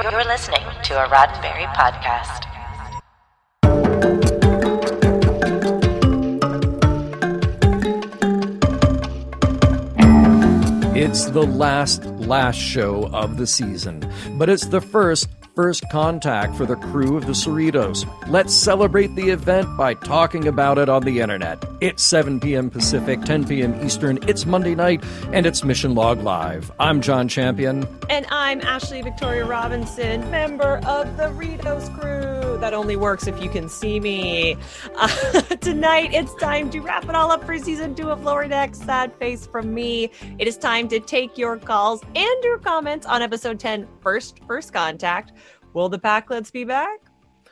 You're listening to a Roddenberry podcast. It's the last, last show of the season, but it's the first first contact for the crew of the Cerritos. Let's celebrate the event by talking about it on the internet. It's 7 p.m. Pacific, 10 p.m. Eastern. It's Monday night, and it's Mission Log Live. I'm John Champion. And I'm Ashley Victoria Robinson, member of the Ritos crew. That only works if you can see me. Uh, tonight, it's time to wrap it all up for season two of Lower Decks. Sad face from me. It is time to take your calls and your comments on episode 10, First First Contact. Will the Pakleds be back?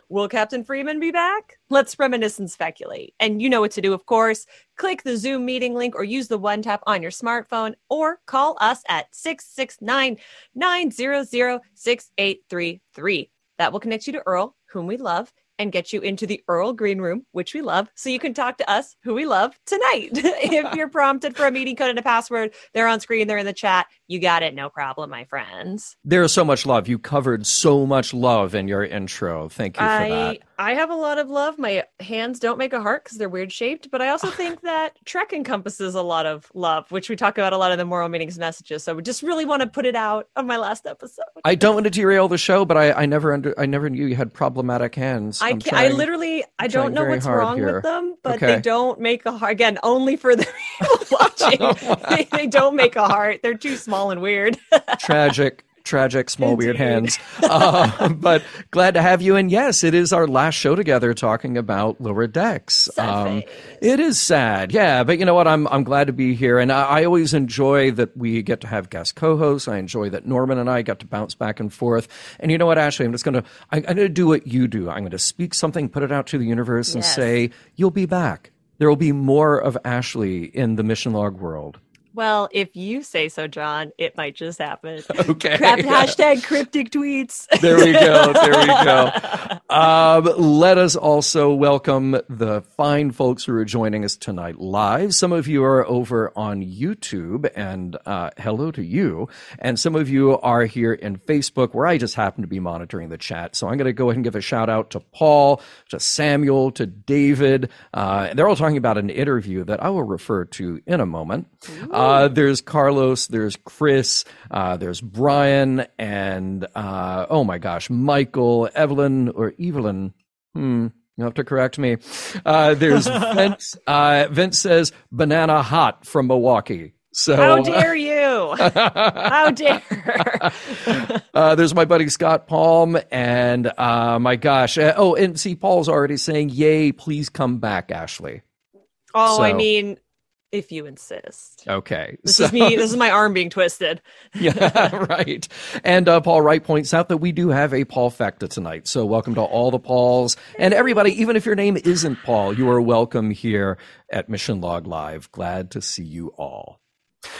Will Captain Freeman be back? Let's reminisce and speculate. And you know what to do, of course. Click the Zoom meeting link or use the one tap on your smartphone or call us at 669 900 6833. That will connect you to Earl, whom we love, and get you into the Earl Green Room, which we love, so you can talk to us, who we love, tonight. if you're prompted for a meeting code and a password, they're on screen, they're in the chat. You got it, no problem, my friends. There is so much love. You covered so much love in your intro. Thank you for I, that. I have a lot of love. My hands don't make a heart because they're weird shaped, but I also think that Trek encompasses a lot of love, which we talk about a lot in the moral meanings messages. So we just really want to put it out on my last episode. I don't want to derail the show, but I, I never under I never knew you had problematic hands. I can, I literally I don't know what's wrong here. with them, but Okay. they don't make a heart. Again, only for the people watching. they, they don't make a heart. They're too small and weird. tragic tragic small weird hands. Uh, but glad to have you. And yes it is our last show together talking about lower decks. Um, it is sad. Yeah but you know what? I'm i'm glad to be here. And I, I always enjoy that we get to have guest co-hosts. I enjoy that norman and i got to bounce back and forth. And you know what ashley? I'm just gonna I, i'm gonna do what you do. I'm gonna speak something put it out to the universe and Yes. say you'll be back. There will be more of ashley in the mission log world well, if you say so, John, it might just happen. okay Crap, hashtag cryptic tweets. There we go. There we go. Um, let us also welcome the fine folks who are joining us tonight live. Some of you are over on YouTube, and uh, hello to you. And some of you are here in Facebook, where I just happen to be monitoring the chat. So I'm going to go ahead and give a shout out to Paul, to Samuel, to David. Uh, they're all talking about an interview that I will refer to in a moment. Uh, there's Carlos, there's Chris, uh, there's Brian, and uh, oh my gosh, Michael, Evelyn, or Evelyn. Hmm. You have to correct me. Uh, there's Vince. Uh, Vince says banana hot from Milwaukee. So How dare you? How dare? uh, there's my buddy Scott Palm, and uh, my gosh, uh, oh, and see, Paul's already saying, "Yay, please come back, Ashley." oh, I mean, if you insist. Okay, This so- is me. This is my arm being twisted. yeah, right. And uh, Paul Wright points out that we do have a Paul Facta tonight. So welcome to all the Pauls and everybody. Even if your name isn't Paul, you are welcome here at Mission Log Live. Glad to see you all.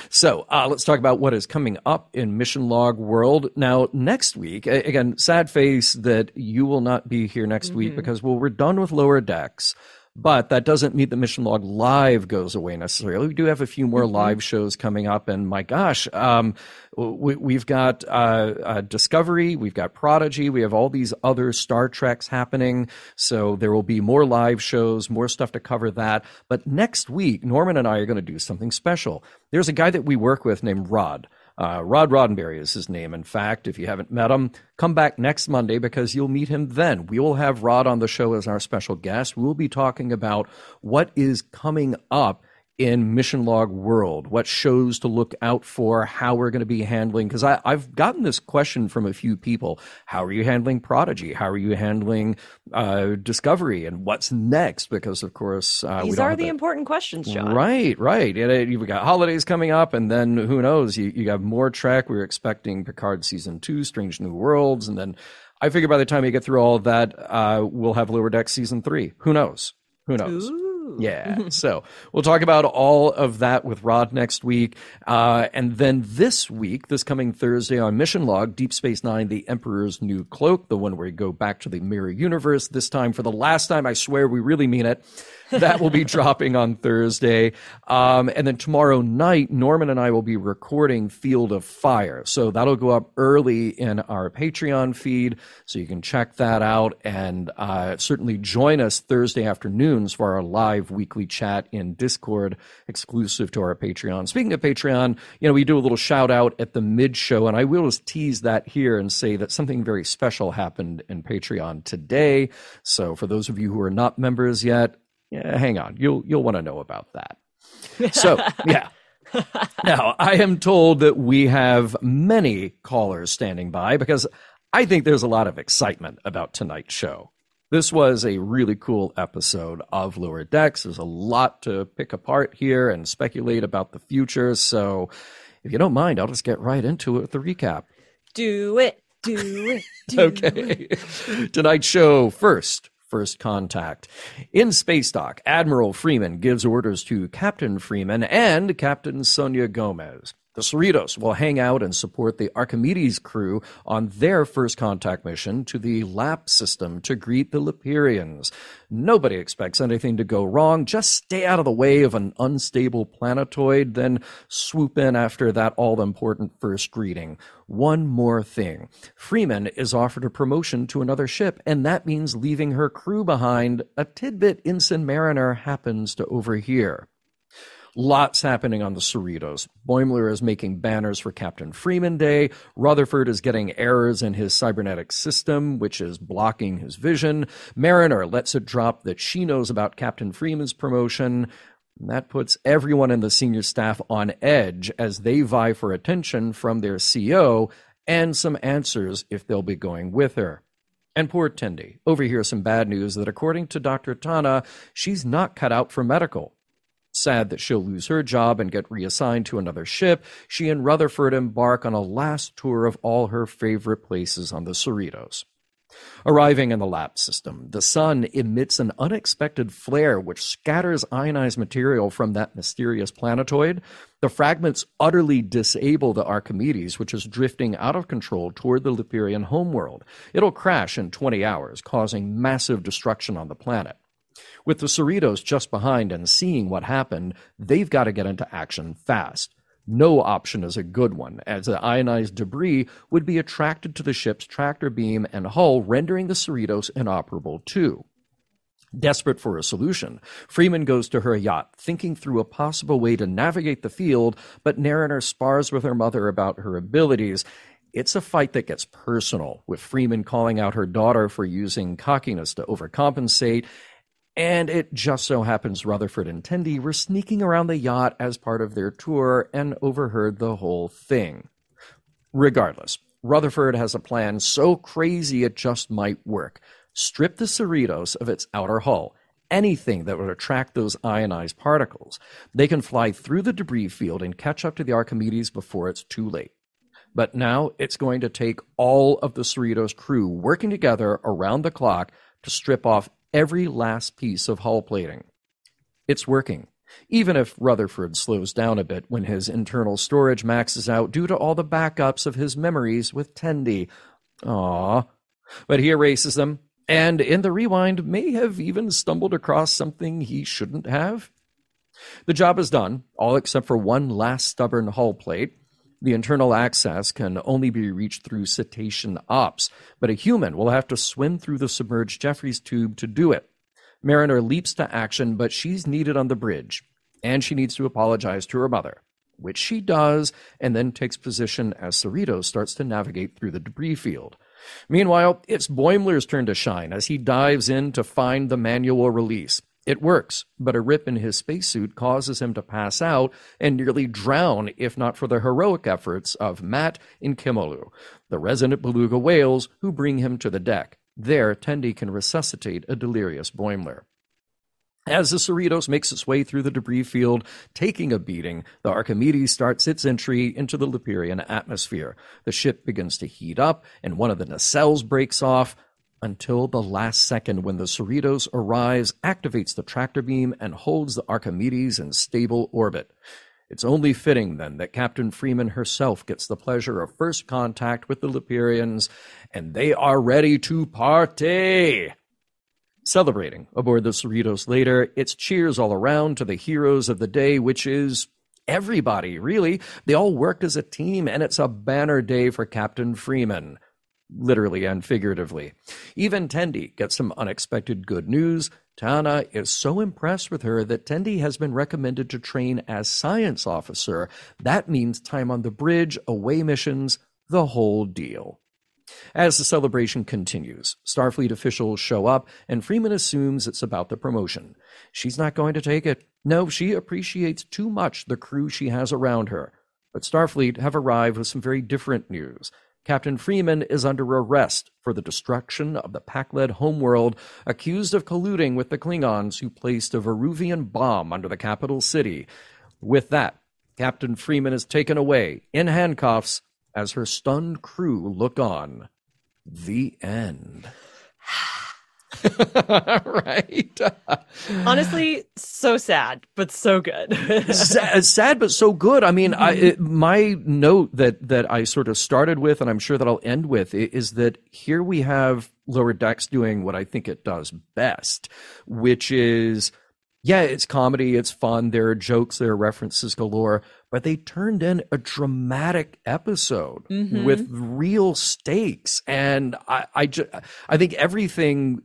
So uh, let's talk about what is coming up in Mission Log World. Now, next week, again, sad face that you will not be here next week because, well, we're done with Lower Decks. But that doesn't mean the Mission Log Live goes away necessarily. We do have a few more live shows coming up, and my gosh, um, we, we've got uh, uh, Discovery, we've got Prodigy, we have all these other Star Treks happening. So there will be more live shows, more stuff to cover that. But next week, Norman and I are going to do something special. There's a guy that we work with named Rod. Uh, Rod Roddenberry is his name. In fact, if you haven't met him, come back next Monday because you'll meet him then. We will have Rod on the show as our special guest. We'll be talking about what is coming up in Mission Log World, what shows to look out for, how we're going to be handling. Because I've gotten this question from a few people: How are you handling Prodigy? How are you handling uh, Discovery? And what's next? Because of course, uh, we These are the important questions, John. Right, right. And, You've got holidays coming up, and then who knows? You, you have more Trek. We're expecting Picard season two, Strange New Worlds, and then I figure by the time you get through all of that, uh, we'll have Lower Deck season three. Who knows? Who knows? Ooh. Yeah. so we'll talk about all of that with Rod next week. Uh, and then this week, this coming Thursday on Mission Log, Deep Space Nine, The Emperor's New Cloak, the one where we go back to the mirror universe, this time for the last time, I swear we really mean it. That will be dropping on Thursday. Um, and then tomorrow night, Norman and I will be recording Field of Fire. So that'll go up early in our Patreon feed. So you can check that out and uh, certainly join us Thursday afternoons for our live weekly chat in Discord exclusive to our Patreon. Speaking of Patreon, you know, we do a little shout out at the mid show, and I will just tease that here and say that something very special happened in Patreon today. So for those of you who are not members yet, yeah, hang on, you'll you'll want to know about that. So yeah. now I am told that we have many callers standing by because I think there's a lot of excitement about tonight's show. This was a really cool episode of Lower Decks. There's a lot to pick apart here and speculate about the future. So, if you don't mind, I'll just get right into it with the recap. Do it. Do it. Do okay. Tonight's show first. First contact. In Space Dock, Admiral Freeman gives orders to Captain Freeman and Captain Sonya Gomez. The Cerritos will hang out and support the Archimedes crew on their first contact mission to the LAP system to greet the Lepirians. Nobody expects anything to go wrong. Just stay out of the way of an unstable planetoid, then swoop in after that all important first greeting. One more thing. Freeman is offered a promotion to another ship, and that means leaving her crew behind. A tidbit Ensign Mariner happens to overhear. Lots happening on the Cerritos. Boimler is making banners for Captain Freeman Day. Rutherford is getting errors in his cybernetic system, which is blocking his vision. Mariner lets it drop that she knows about Captain Freeman's promotion. That puts everyone in the senior staff on edge as they vie for attention from their CO and some answers if they'll be going with her. And poor Tendi overhears some bad news that according to Dr. T'Ana, she's not cut out for medical. Sad that she'll lose her job and get reassigned to another ship, she and Rutherford embark on a last tour of all her favorite places on the Cerritos. Arriving in the lap system, the sun emits an unexpected flare which scatters ionized material from that mysterious planetoid. The fragments utterly disable the Archimedes, which is drifting out of control toward the Lepirian homeworld. It'll crash in 20 hours, causing massive destruction on the planet. With the Cerritos just behind and seeing what happened, they've got to get into action fast. No option is a good one, as the ionized debris would be attracted to the ship's tractor beam and hull, rendering the Cerritos inoperable too. Desperate for a solution, Freeman goes to her yacht, thinking through a possible way to navigate the field, but Mariner spars with her mother about her abilities. It's a fight that gets personal, with Freeman calling out her daughter for using cockiness to overcompensate, and it just so happens Rutherford and Tendi were sneaking around the yacht as part of their tour and overheard the whole thing. Regardless, Rutherford has a plan so crazy it just might work. Strip the Cerritos of its outer hull, anything that would attract those ionized particles. They can fly through the debris field and catch up to the Archimedes before it's too late. But now it's going to take all of the Cerritos crew working together around the clock to strip off every last piece of hull plating. It's working, even if Rutherford slows down a bit when his internal storage maxes out due to all the backups of his memories with Tendi. Ah, But he erases them, and in the rewind may have even stumbled across something he shouldn't have. The job is done, all except for one last stubborn hull plate, the internal access can only be reached through cetacean ops, but a human will have to swim through the submerged Jefferies tube to do it. Mariner leaps to action, but she's needed on the bridge, and she needs to apologize to her mother, which she does, and then takes position as Cerrito starts to navigate through the debris field. Meanwhile, it's Boimler's turn to shine as he dives in to find the manual release. It works, but a rip in his spacesuit causes him to pass out and nearly drown if not for the heroic efforts of Matt and Kimolu, the resident beluga whales who bring him to the deck. There, Tendi can resuscitate a delirious Boimler. As the Cerritos makes its way through the debris field, taking a beating, the Archimedes starts its entry into the Lepirian atmosphere. The ship begins to heat up, and one of the nacelles breaks off until the last second when the Cerritos arrives, activates the tractor beam, and holds the Archimedes in stable orbit. It's only fitting, then, that Captain Freeman herself gets the pleasure of first contact with the Lepirians, and they are ready to party. Celebrating aboard the Cerritos later, it's cheers all around to the heroes of the day, which is everybody, really. They all work as a team, and it's a banner day for Captain Freeman, literally and figuratively. Even Tendi gets some unexpected good news. T'Ana is so impressed with her that Tendi has been recommended to train as science officer. That means time on the bridge, away missions, the whole deal. As the celebration continues, Starfleet officials show up, and Freeman assumes it's about the promotion. She's not going to take it. No, she appreciates too much the crew she has around her. But Starfleet have arrived with some very different news. Captain Freeman is under arrest for the destruction of the Pakled homeworld, accused of colluding with the Klingons who placed a Veruvian bomb under the capital city. With that, Captain Freeman is taken away in handcuffs as her stunned crew look on. The end. right. Honestly, so sad, but so good. sad, sad, but so good. I mean, I, Mm-hmm. it, my note that that I sort of started with, and I'm sure that I'll end with, is that here we have Lower Decks doing what I think it does best, which is. Yeah, it's comedy, it's fun, there are jokes, there are references galore, but they turned in a dramatic episode Mhm. with real stakes. And I, I, ju- I think everything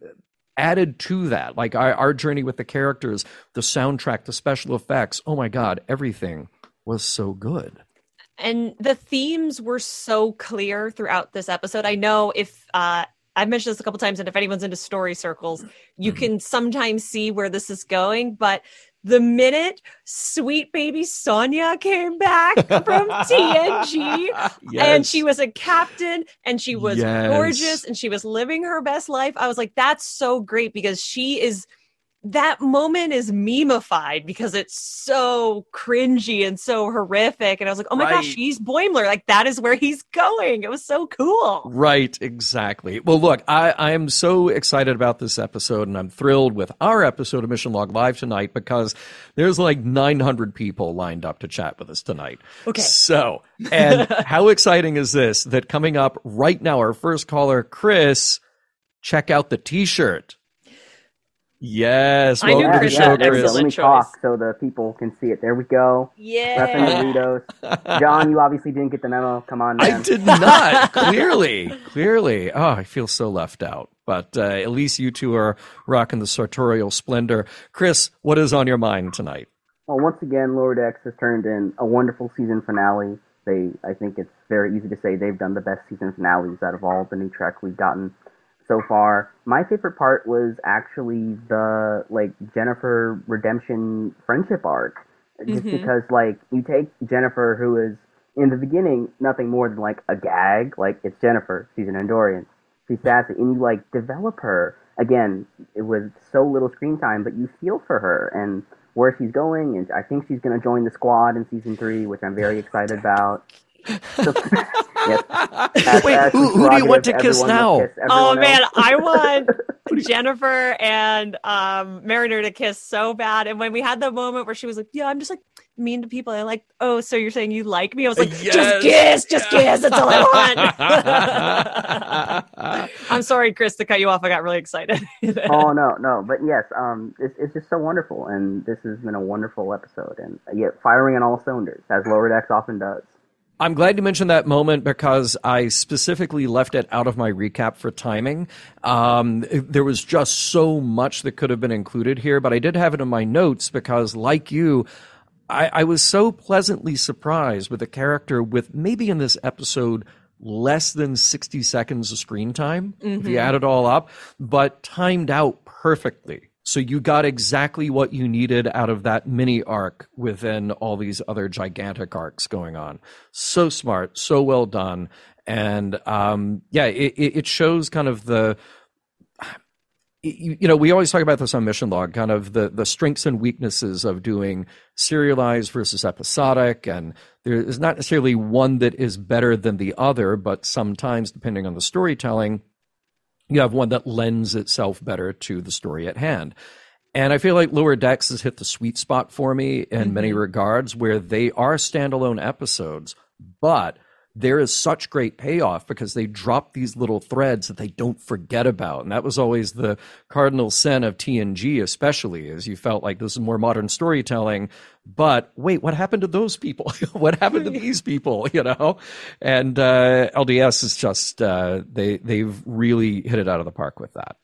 added to that, like our, our journey with the characters, the soundtrack, the special effects. Oh my God, everything was so good. and the themes were so clear throughout this episode. I know if uh I've mentioned this a couple times, and if anyone's into story circles, you Mhm. can sometimes see where this is going. But the minute sweet baby Sonya came back from TNG, and she was a captain and she was Yes. gorgeous and she was living her best life. I was like, that's so great because she is that moment is memeified because it's so cringy and so horrific. And I was like, oh my gosh, he's Boimler. Like that is where he's going. It was so cool. Right, exactly. Well, look, I, I am so excited about this episode, and I'm thrilled with our episode of Mission Log Live tonight because there's like 900 people lined up to chat with us tonight. Okay. So, and how exciting is this that coming up right now, our first caller, Chris, check out the t shirt. Yes, I knew welcome to the Chris show, had there we go. Chris. Let me choice. talk so the people can see it. There we go. Yeah. Repping Doritos. John, you obviously didn't get the memo. Come on, I did not. clearly, clearly. Oh, I feel so left out. But uh, at least you two are rocking the sartorial splendor. Chris, what is on your mind tonight? Well, once again, Lower Decks has turned in a wonderful season finale. They, I think it's very easy to say they've done the best season finales out of all the new Trek we've gotten so far. My favorite part was actually the like Jennifer redemption friendship arc, just Mhm. because like you take Jennifer, who is in the beginning nothing more than like a gag, like it's Jennifer, she's an Andorian, she's sassy, and you like develop her again. It was so little screen time, but you feel for her and where she's going, and I think she's going to join the squad in season three, which I'm very excited about. So- yes. As- Wait, as who- who do you want to kiss now? will kiss Oh man, else. I want Jennifer and um Mariner to kiss so bad. And when we had the moment where she was like, "Yeah, I'm just like mean to people," and like, "Oh, so you're saying you like me?" I was like, Yes. "Just kiss, just kiss. That's all I want." I'm sorry, Chris, to cut you off. I got really excited. oh no, no, but yes, um, it's, it's just so wonderful, and this has been a wonderful episode, and yeah, firing on all cylinders as Lower Decks often does. I'm glad you mentioned that moment because I specifically left it out of my recap for timing. Um, there was just so much that could have been included here, but I did have it in my notes because, like you, I, I was so pleasantly surprised with a character with maybe in this episode less than 60 seconds of screen time, if you add it all up, but timed out perfectly. So you got exactly what you needed out of that mini arc within all these other gigantic arcs going on. So smart, so well done. And um, yeah, it, it shows kind of the you know, we always talk about this on Mission Log, kind of the the strengths and weaknesses of doing serialized versus episodic, and there is not necessarily one that is better than the other, but sometimes, depending on the storytelling, you have one that lends itself better to the story at hand. And I feel like Lower Decks has hit the sweet spot for me in many mm-hmm. regards, where they are standalone episodes, but there is such great payoff because they drop these little threads that they don't forget about. And that was always the cardinal sin of TNG, especially, as you felt like this is more modern storytelling. But wait, what happened to those people? what happened to these people? You know, and uh, LDS is just uh, they they've really hit it out of the park with that.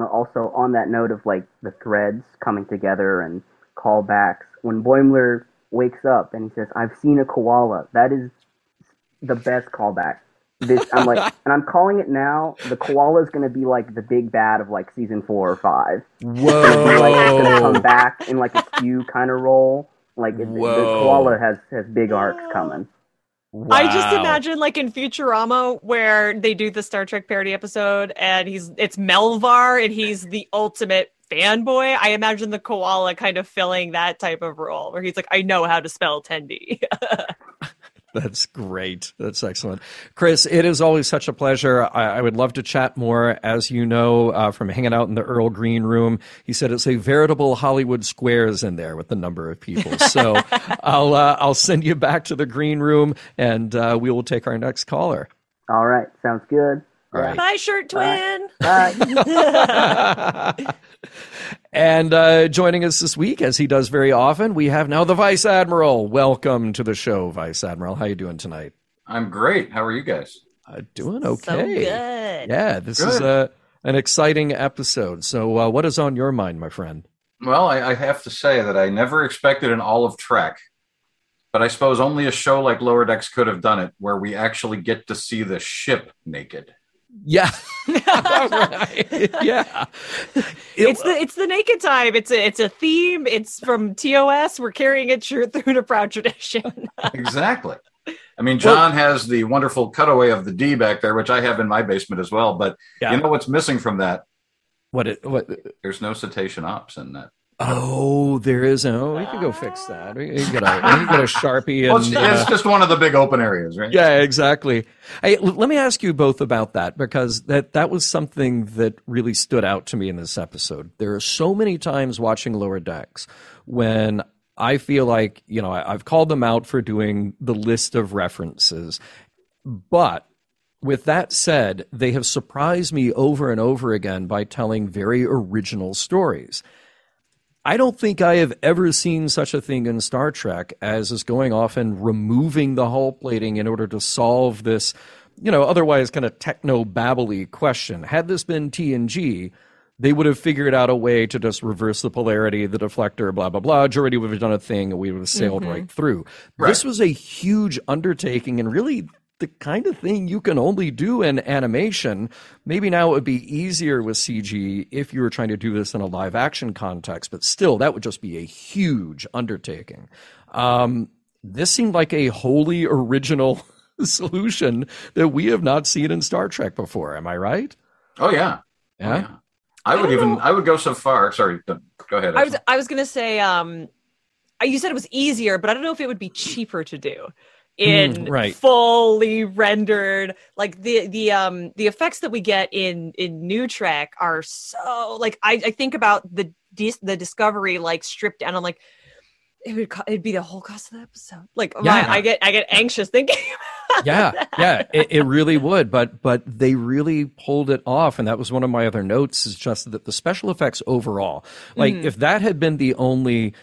Also, on that note of like the threads coming together and callbacks, when Boimler wakes up and he says, "I've seen a koala," that is the best callback. This I'm like, and I'm calling it now. The koala is going to be like the big bad of like season four or five. Whoa! like it's going to come back in like a a Q kind of role. Like it, the koala has has big arcs coming. I just imagine like in Futurama where they do the Star Trek parody episode and he's it's Melllvar and he's the ultimate fanboy. I imagine the koala kind of filling that type of role where he's like, I know how to spell Tendi. That's great. That's excellent. Chris, it is always such a pleasure. I, I would love to chat more. As you know, uh, from hanging out in the Earl Green room, he said it's a veritable Hollywood squares in there with the number of people. So I'll, uh, I'll send you back to the green room and uh, we will take our next caller. All right, sounds good. All right. Bye, shirt twin. Bye. And uh, joining us this week, as he does very often, we have now the Vice Admiral. Welcome to the show, Vice Admiral. How are you doing tonight? I'm great. How are you guys? Uh, doing So okay. good. Yeah, this is Good. uh, an exciting episode. So, uh, what is on your mind, my friend? Well, I, I have to say that I never expected an olive Trek, but I suppose only a show like Lower Decks could have done it, where we actually get to see the ship naked. Yeah, right. yeah. It- It's the it's the naked time. It's a it's a theme. It's from TOS. We're carrying it through through to proud tradition. exactly. I mean, John has the wonderful cutaway of the D back there, which I have in my basement as well. But Yeah. you know what's missing from that? what? It, what? There's no cetacean ops in that. Oh, there is. Oh, we can go fix that. We can get a, we can get a sharpie Well, it's, uh, it's just one of the big open areas, right? yeah, exactly. Hey, l- let me ask you both about that because that that was something that really stood out to me in this episode. There are so many times watching Lower Decks when I feel like you know I, I've called them out for doing the list of references, but with that said, they have surprised me over and over again by telling very original stories. I don't think I have ever seen such a thing in Star Trek as is going off and removing the hull plating in order to solve this, you know, otherwise kind of techno babbly question. Had this been TNG, they would have figured out a way to just reverse the polarity, the deflector, blah, blah, blah. Geordi would have done a thing and we would have sailed mm-hmm. right through. This was a huge undertaking and really the kind of thing you can only do in animation. Maybe now it would be easier with CG if you were trying to do this in a live action context, but still, that would just be a huge undertaking. Um, this seemed like a wholly original solution that we have not seen in Star Trek before. Am I right? Oh yeah. Oh, Yeah. I would even know. I would go so far. Sorry, go ahead. I was I was gonna say um you said it was easier, but I don't know if it would be cheaper to do in Mm, right. fully rendered. Like the the um the effects that we get in in new trek are so like I, I think about the the discovery like stripped down. I'm like it would it'd be the whole cost of the episode. Like my, I get I get anxious thinking about yeah. that. yeah. It, it really would. But but they really pulled it off. And that was one of my other notes is just that the special effects overall like if that had been the only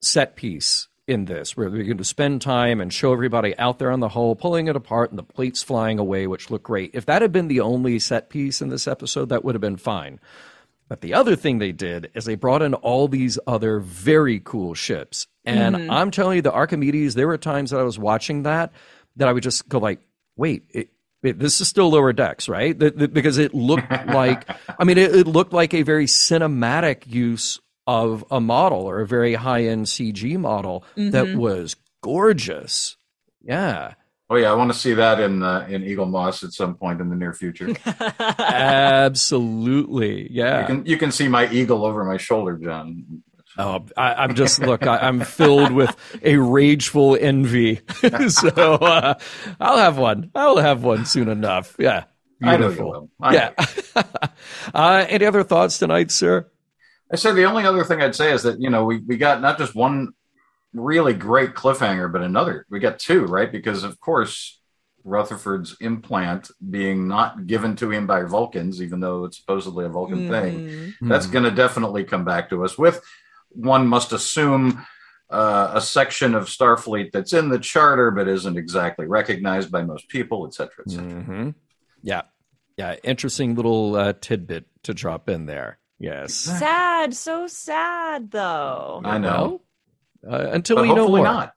set piece in this where we're going to spend time and show everybody out there on the hull pulling it apart and the plates flying away which look great if that had been the only set piece in this episode that would have been fine but the other thing they did is they brought in all these other very cool ships. And mm-hmm. I'm telling you, the Archimedes, there were times that I was watching that that I would just go like, wait, it, it, this is still lower decks, right? Th- th- because it looked like, I mean, it, it looked like a very cinematic use of a model or a very high end CG model that was gorgeous. Yeah. Oh yeah, I want to see that in uh, in Eaglemoss at some point in the near future. Absolutely. Yeah. can you can see my eagle over my shoulder, John. Oh, I, I'm just look. I, I'm filled with a rageful envy. so uh, I'll have one. I'll have one soon enough. Yeah, I know you beautiful. will. I yeah. uh, any other thoughts tonight, sir? I say the only other thing I'd say is that you know we we got not just one really great cliffhanger, but another we got two right because of course Rutherford's implant being not given to him by Vulcans, even though it's supposedly a Vulcan thing, Mm. that's going to definitely come back to us with. One must assume uh, a section of Starfleet that's in the charter but isn't exactly recognized by most people, et cetera, et cetera. hmm Yeah. Yeah. Interesting little uh, tidbit to drop in there. Yes. Sad, so sad though. I know, uh, until but we know hopefully more. not.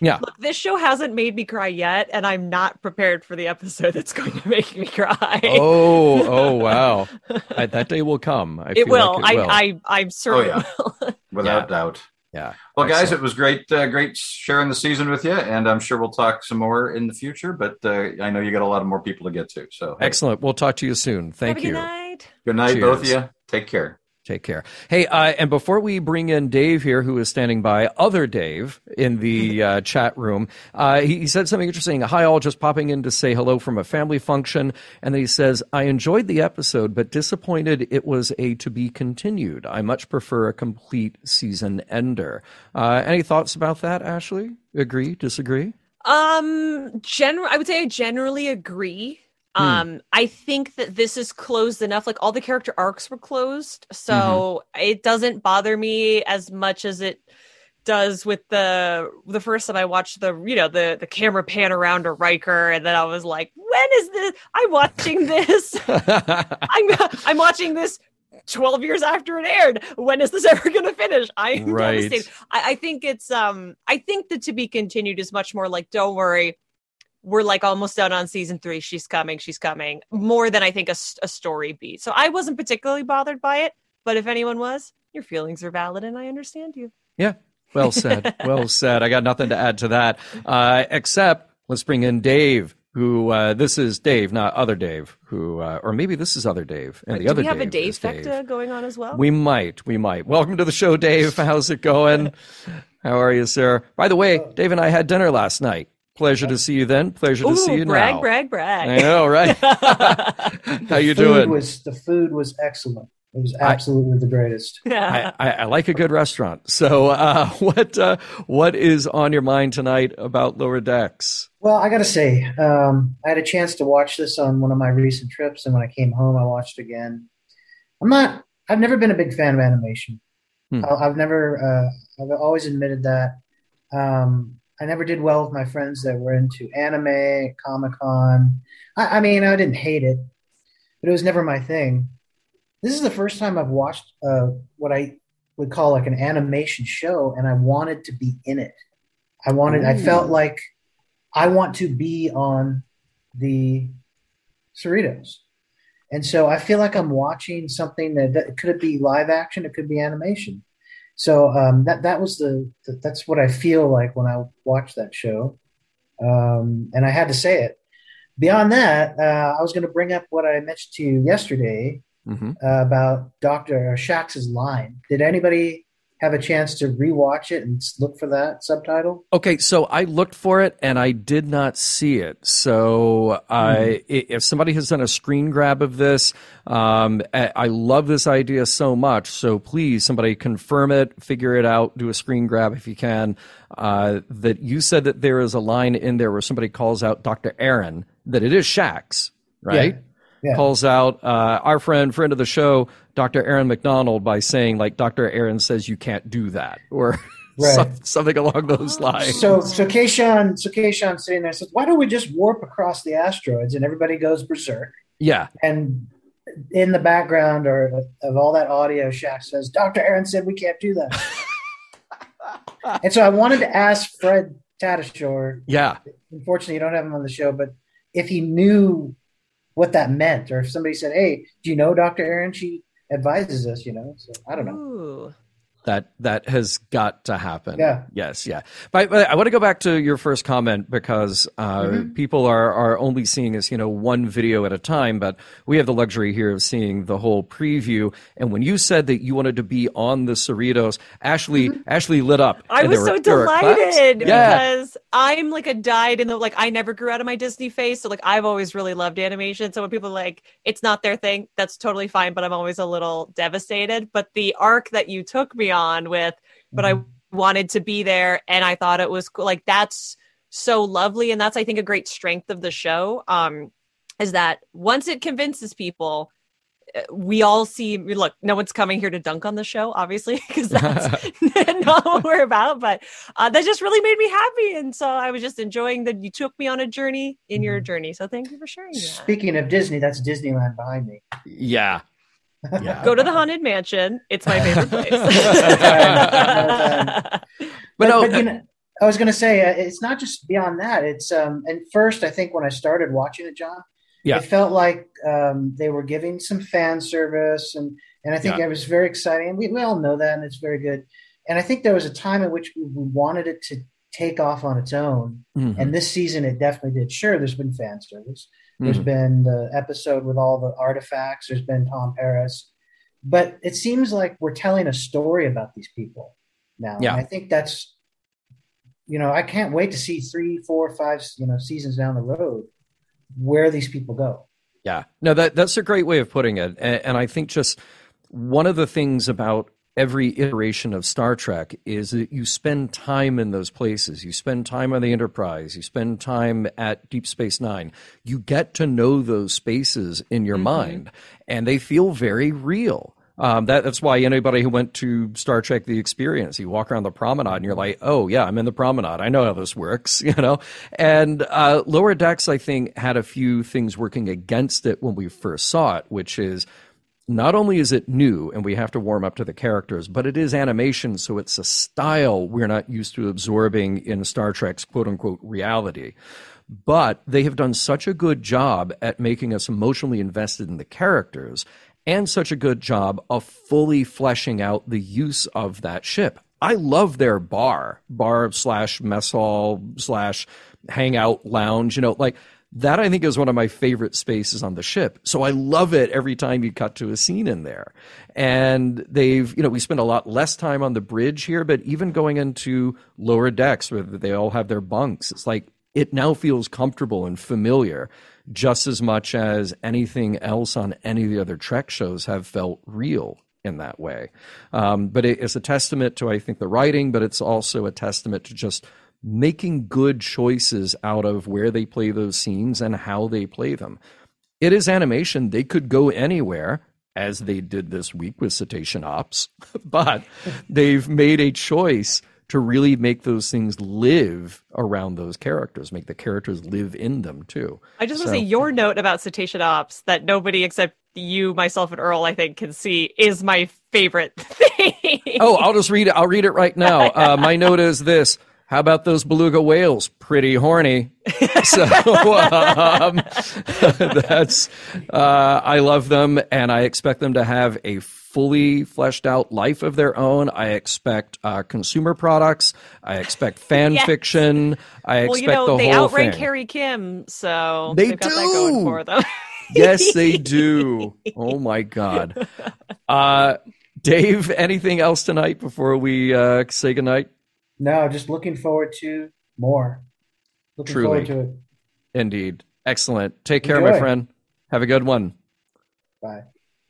Yeah. Look, this show hasn't made me cry yet, and I'm not prepared for the episode that's going to make me cry. Oh, oh, wow. I, that day will come. I it feel will. Like it will. I, I, I'm certain. yeah. it will. Without Yeah. doubt. yeah. Well, guys, Excellent. it was great, uh, great sharing the season with you, and I'm sure we'll talk some more in the future. But uh, I know you got a lot of more people to get to. So, hey, Excellent. We'll talk to you soon. Thank Have a you. Good night. good night, Cheers. both of you. Take care. Take care. Hey, uh, and before we bring in Dave here, who is standing by, other Dave in the uh, chat room, uh, he, he said something interesting. Hi, all, just popping in to say hello from a family function. And then he says, I enjoyed the episode, but disappointed it was a to be continued. I much prefer a complete season ender. Uh, any thoughts about that, Ashley? Agree? Disagree? Um, general, I would say I generally agree. Hmm. Um, I think that this is closed enough. Like all the character arcs were closed, so Mm-hmm. it doesn't bother me as much as it does with the the first time I watched the you know the the camera pan around to Riker, and then I was like, when is this? I'm watching this. I'm I'm watching this. 12 years after it aired when is this ever going to finish i'm Right. devastated I, I think it's um i think that to be continued is much more like don't worry we're like almost done on season three she's coming she's coming more than i think a story beat so i wasn't particularly bothered by it but if anyone was your feelings are valid and i understand you Yeah. Well said. Well said. I got nothing to add to that, uh, except let's bring in Dave, who uh, this is Dave, not other Dave, who, uh, or maybe this is other Dave, and the do other we have Dave a dave is Dave. going on as well We might. We might. Welcome to the show, Dave. How's it going? How are you, sir? By the way, Dave and I had dinner last night. Pleasure to see you then. Pleasure to see you brag now. brag brag brag. I know, right? How you food doing? Was the food was excellent. It was absolutely the greatest. I, I, I like a good restaurant. So, uh, what uh, what is on your mind tonight about Lower Decks? Well, I got to say, um, I had a chance to watch this on one of my recent trips, and when I came home, I watched again. I'm not. I've never been a big fan of animation. Hmm. I, I've never. Uh, I've always admitted that. Um, I never did well with my friends that were into anime, Comic Con. I, I mean, I didn't hate it, but it was never my thing. This is the first time I've watched uh, what I would call like an animation show, and I wanted to be in it. I wanted. I felt like I want to be on the Cerritos. And so I feel like I'm watching something that, that could it be live action, it could be animation. So um, that that was the, the that's what I feel like when I watch that show, um, and I had to say it. Beyond that, uh, I was going to bring up what I mentioned to you yesterday hmm uh, about Doctor Shaxs's line. Did anybody have a chance to rewatch it and look for that subtitle? Okay, so I looked for it and I did not see it. So I, i if somebody has done a screen grab of this, um, I love this idea so much. So please, somebody confirm it, figure it out, do a screen grab if you can. Uh, that you said that there is a line in there where somebody calls out Dr. Aaron, that it is Shaxs, right? Yeah. calls out uh, our friend, friend of the show, Dr. Aaron McDonald, by saying like Dr. Aaron says you can't do that, or Right. some- something along those lines. So so Kayshon so Kayshon sitting there says, Why don't we just warp across the asteroids? And everybody goes berserk. yeah, And in the background or of all that audio, Shaxs says, Dr. Aaron said we can't do that. and so I wanted to ask Fred Tatasciore, yeah, unfortunately you don't have him on the show, but if he knew what that meant, or if somebody said, Hey, do you know Dr. Aaron? She advises us, you know. So I don't know. Ooh. That that has got to happen. Yeah. Yes. Yeah. But, but I want to go back to your first comment because uh, Mm-hmm. people are are only seeing us, you know, one video at a time. But we have the luxury here of seeing the whole preview. And when you said that you wanted to be on the Cerritos, Ashley Ashley lit up. I was there so were- there were delighted Yeah. because I'm like a dyed in the like I never grew out of my Disney face, so like I've always really loved animation. So when people are like it's not their thing, that's totally fine. But I'm always a little devastated. But the arc that you took me on with, but I wanted to be there, and I thought it was cool. Like that's so lovely, and that's I think a great strength of the show. Um, is that once it convinces people we all see look no one's coming here to dunk on the show obviously because that's not what we're about but uh, that just really made me happy and so i was just enjoying that you took me on a journey in your mm-hmm. journey so thank you for sharing that. speaking of disney that's disneyland behind me yeah yeah. Go to the haunted mansion. It's my favorite place. but, but, no, but, you know, I was going to say uh, it's not just beyond that. It's um, and first I think when I started watching it, John, yeah. it felt like um, they were giving some fan service, and and I think yeah. it was very exciting. We we all know that, and it's very good. And I think there was a time in which we wanted it to take off on its own, mm-hmm. and this season it definitely did. Sure, there's been fan service. There's mm-hmm. been the episode with all the artifacts. There's been Tom Paris, but it seems like we're telling a story about these people now. Yeah. And I think that's, you know, I can't wait to see three, four, five, you know, seasons down the road where these people go. Yeah, no, that that's a great way of putting it, and, and I think just one of the things about every iteration of Star Trek is that you spend time in those places. You spend time on the Enterprise. You spend time at Deep Space Nine. You get to know those spaces in your mm-hmm. mind, and they feel very real. Um, that, that's why anybody who went to Star Trek The Experience, you walk around the promenade and you're like, oh, yeah, I'm in the promenade. I know how this works, you know? And uh, Lower Decks, I think, had a few things working against it when we first saw it, which is not only is it new and we have to warm up to the characters, but it is animation, so it's a style we're not used to absorbing in Star Trek's quote unquote reality. But they have done such a good job at making us emotionally invested in the characters and such a good job of fully fleshing out the use of that ship. I love their bar, bar slash mess hall slash hangout lounge. You know, like that I think is one of my favorite spaces on the ship. So I love it every time you cut to a scene in there. And they've, you know, we spend a lot less time on the bridge here, but even going into lower decks where they all have their bunks, it's like it now feels comfortable and familiar just as much as anything else on any of the other Trek shows have felt real in that way. Um, but it, it's a testament to, I think, the writing, but it's also a testament to just making good choices out of where they play those scenes and how they play them. It is animation. They could go anywhere, as they did this week with Cetacean Ops, but they've made a choice to really make those things live around those characters, make the characters live in them too. I just want to say your note about Cetacean Ops that nobody except you, myself, and Earl, I think, can see is my favorite thing. Oh, I'll just read it. I'll read it right now. Uh, my note is this. How about those beluga whales? Pretty horny. so um, that's uh, I love them, and I expect them to have a fully fleshed out life of their own. I expect uh, consumer products. I expect fan yes. fiction. I expect well, you know, the they whole outrank thing. Harry Kim, so they do. got that going for them. yes, they do. Oh my god. Uh, Dave, anything else tonight before we uh, say goodnight? No, just looking forward to more. Looking Truly. forward to it. Indeed. Excellent. Take care, Enjoy. my friend. Have a good one. Bye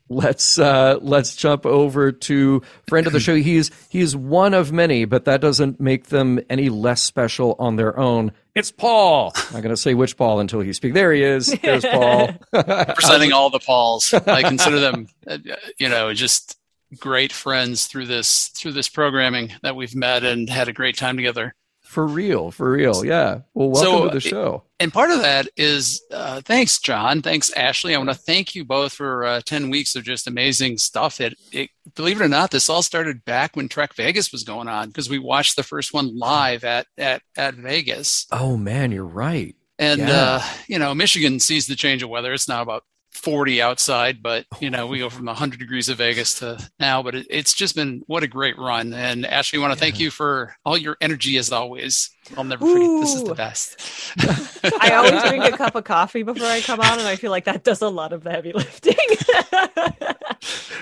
let's uh, let's jump over to friend of the show. He's he's one of many, but that doesn't make them any less special on their own. It's Paul. I'm not going to say which Paul until he speaks. There he is. There's Paul. Representing all the Pauls. I consider them, uh, you know, just great friends through this through this programming that we've met and had a great time together. For real, for real. Yeah. Well, welcome so, to the show. And part of that is uh, thanks, John. Thanks, Ashley. I want to thank you both for uh, 10 weeks of just amazing stuff. It, it, believe it or not, this all started back when Trek Vegas was going on because we watched the first one live at, at, at Vegas. Oh, man, you're right. And, yeah. uh, you know, Michigan sees the change of weather. It's now about 40 outside, but you know, we go from 100 degrees of Vegas to now, but it, it's just been what a great run. And Ashley, I want to yeah. thank you for all your energy as always. I'll never forget. This is the best. I always drink a cup of coffee before I come on, and I feel like that does a lot of the heavy lifting.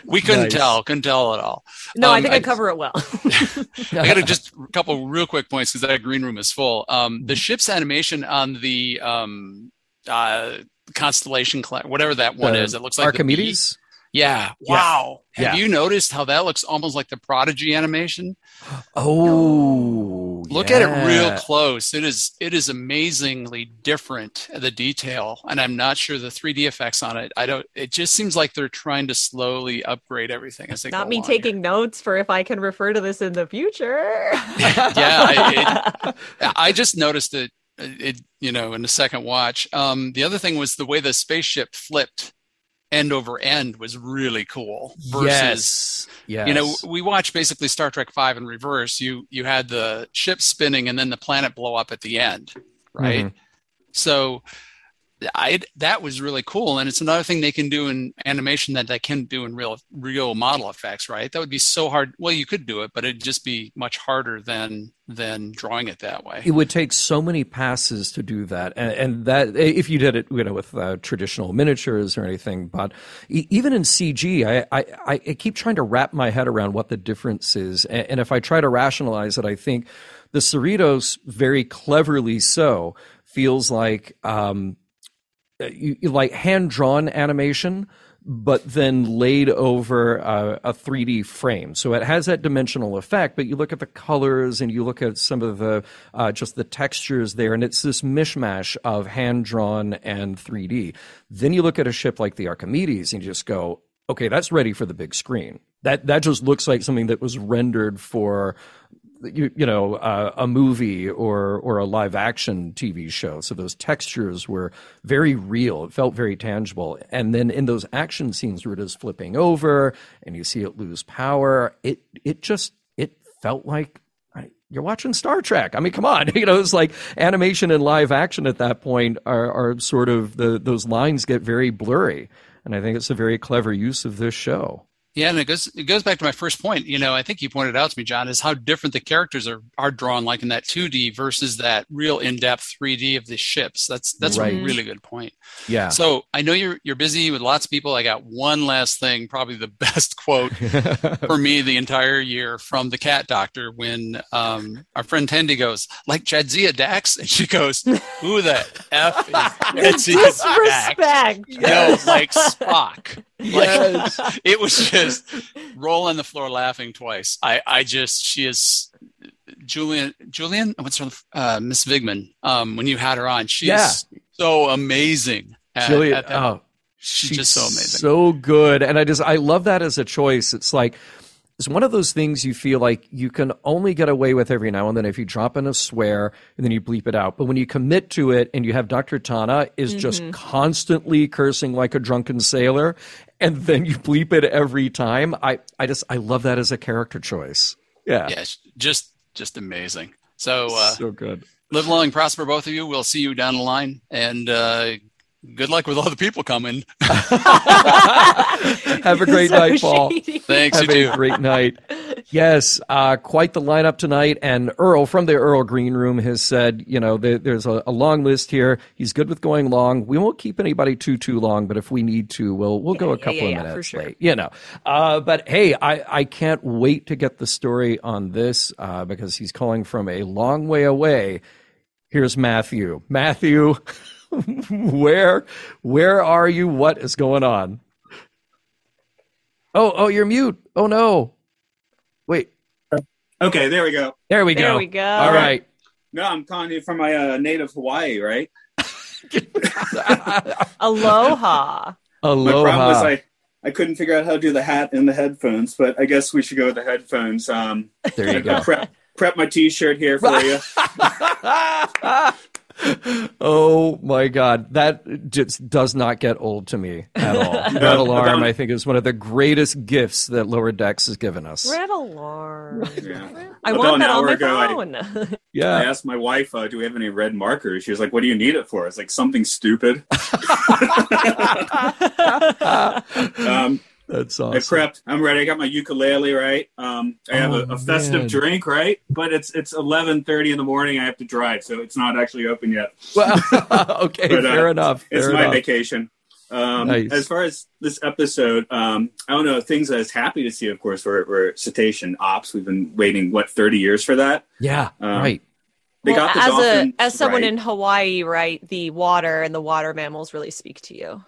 we couldn't nice. tell, couldn't tell at all. No, um, I think I, I, cover it well. I got to just a couple real quick points because that green room is full. Um, the ship's animation on the um, uh, constellation, whatever that one is. It looks like Archimedes. Yeah. Wow. Yeah. Have you noticed how that looks almost like the Prodigy animation? Oh, Look at it real close. It is it is amazingly different the detail, and I'm not sure the 3D effects on it. I don't. It just seems like they're trying to slowly upgrade everything as they Not go me along taking notes for if I can refer to this in the future. yeah, I, it, I just noticed it. It you know in the second watch. Um, the other thing was the way the spaceship flipped end over end was really cool. Versus yes, yes. you know we watched basically star trek 5 in reverse you you had the ship spinning and then the planet blow up at the end right Mhm. so I that was really cool, and it's another thing they can do in animation that they can do in real real model effects, right? That would be so hard. Well, you could do it, but it'd just be much harder than than drawing it that way. It would take so many passes to do that, and, and that if you did it, you know, with uh, traditional miniatures or anything. But even in CG, I, I I keep trying to wrap my head around what the difference is, and, and if I try to rationalize it, I think the Cerritos, very cleverly so, feels like um, you like hand drawn animation but then laid over uh, a 3D frame. So it has that dimensional effect, but you look at the colors and you look at some of the uh, just the textures there, and it's this mishmash of hand drawn and 3D. Then you look at a ship like the Archimedes and you just go, okay, that's ready for the big screen. That that just looks like something that was rendered for you, you know uh, a movie or or a live action TV show. So those textures were very real. It felt very tangible. And then in those action scenes where it is flipping over and you see it lose power, it it just it felt like you're watching Star Trek. I mean, come on, you know, it's like animation and live action at that point are, are sort of the those lines get very blurry. And I think it's a very clever use of this show. Yeah, and it goes it goes back to my first point. You know, I think you pointed out to me, John, is how different the characters are are drawn, like in that 2D versus that real in depth 3D of the ships. That's that's Right. a really good point. Yeah. So I know you're you're busy with lots of people. I got one last thing, probably the best quote for me the entire year from the cat doctor when um, our friend Tendi goes, like Jadzia Dax, and she goes, Who the F is Jadzia Dax? Disrespect. No, like Spock. Like it was just roll on the floor laughing twice. I, I just she is Julian Julian what's her uh, Miss Vigman. Um, when you had her on, she's Yeah. so amazing. At, Julia, at that. oh, She's she's just so amazing. so good, and I just I love that as a choice. It's like it's one of those things you feel like you can only get away with every now and then if you drop in a swear and then you bleep it out. But when you commit to it, and you have Dr. T'Ana is just constantly cursing like a drunken sailor, and then you bleep it every time. I I just I love that as a character choice. Yeah, yeah, just just amazing. So uh, so good. live long, prosper, both of you. We'll see you down the line, and uh, good luck with all the people coming. Have a great So night, Paul. shady. Thanks, Have you a too. great night. Yes, uh, quite the lineup tonight. And Earl from the Earl Green Room has said, you know, there, there's a, a long list here. He's good with going long. We won't keep anybody too too long, but if we need to, we'll we'll go a yeah, couple yeah, of yeah, for minutes sure. late. You know, uh, but hey, I I can't wait to get the story on this uh, because he's calling from a long way away. Here's Matthew. Matthew, where where are you? What is going on? Oh, oh, you're mute. Oh no. Wait, Okay, there we go. there we go. There we go. All right. No, I'm calling you from my uh, native Hawaii, right? Aloha. Aloha. My problem was I, I couldn't figure out how to do the hat and the headphones, but I guess we should go with the headphones. Um, there you go. prep, prep my T-shirt here for you. oh my god, that just does not get old to me at all. that No, alarm, I think, is one of the greatest gifts that Lower Decks has given us. Red alarm. Yeah. I About want an that on my ago, I- phone. I Yeah. I asked my wife, uh, "Do we have any red markers?" She was like, "What do you need it for?" It's like something stupid. um, That's awesome. I prepped. I'm ready. I got my ukulele right. Um, I have Oh, a, a festive man. drink right, but it's it's 11:30 in the morning. I have to drive, so it's not actually open yet. Well, okay, But, uh, fair enough. It's fair my vacation. Um, Nice. As far as this episode, um, I don't know. Things I was happy to see, of course, were, were cetacean ops. We've been waiting what 30 years for that. Yeah, Um, right. They Well, got the as a as someone right. in Hawaii, right? The water and the water mammals really speak to you.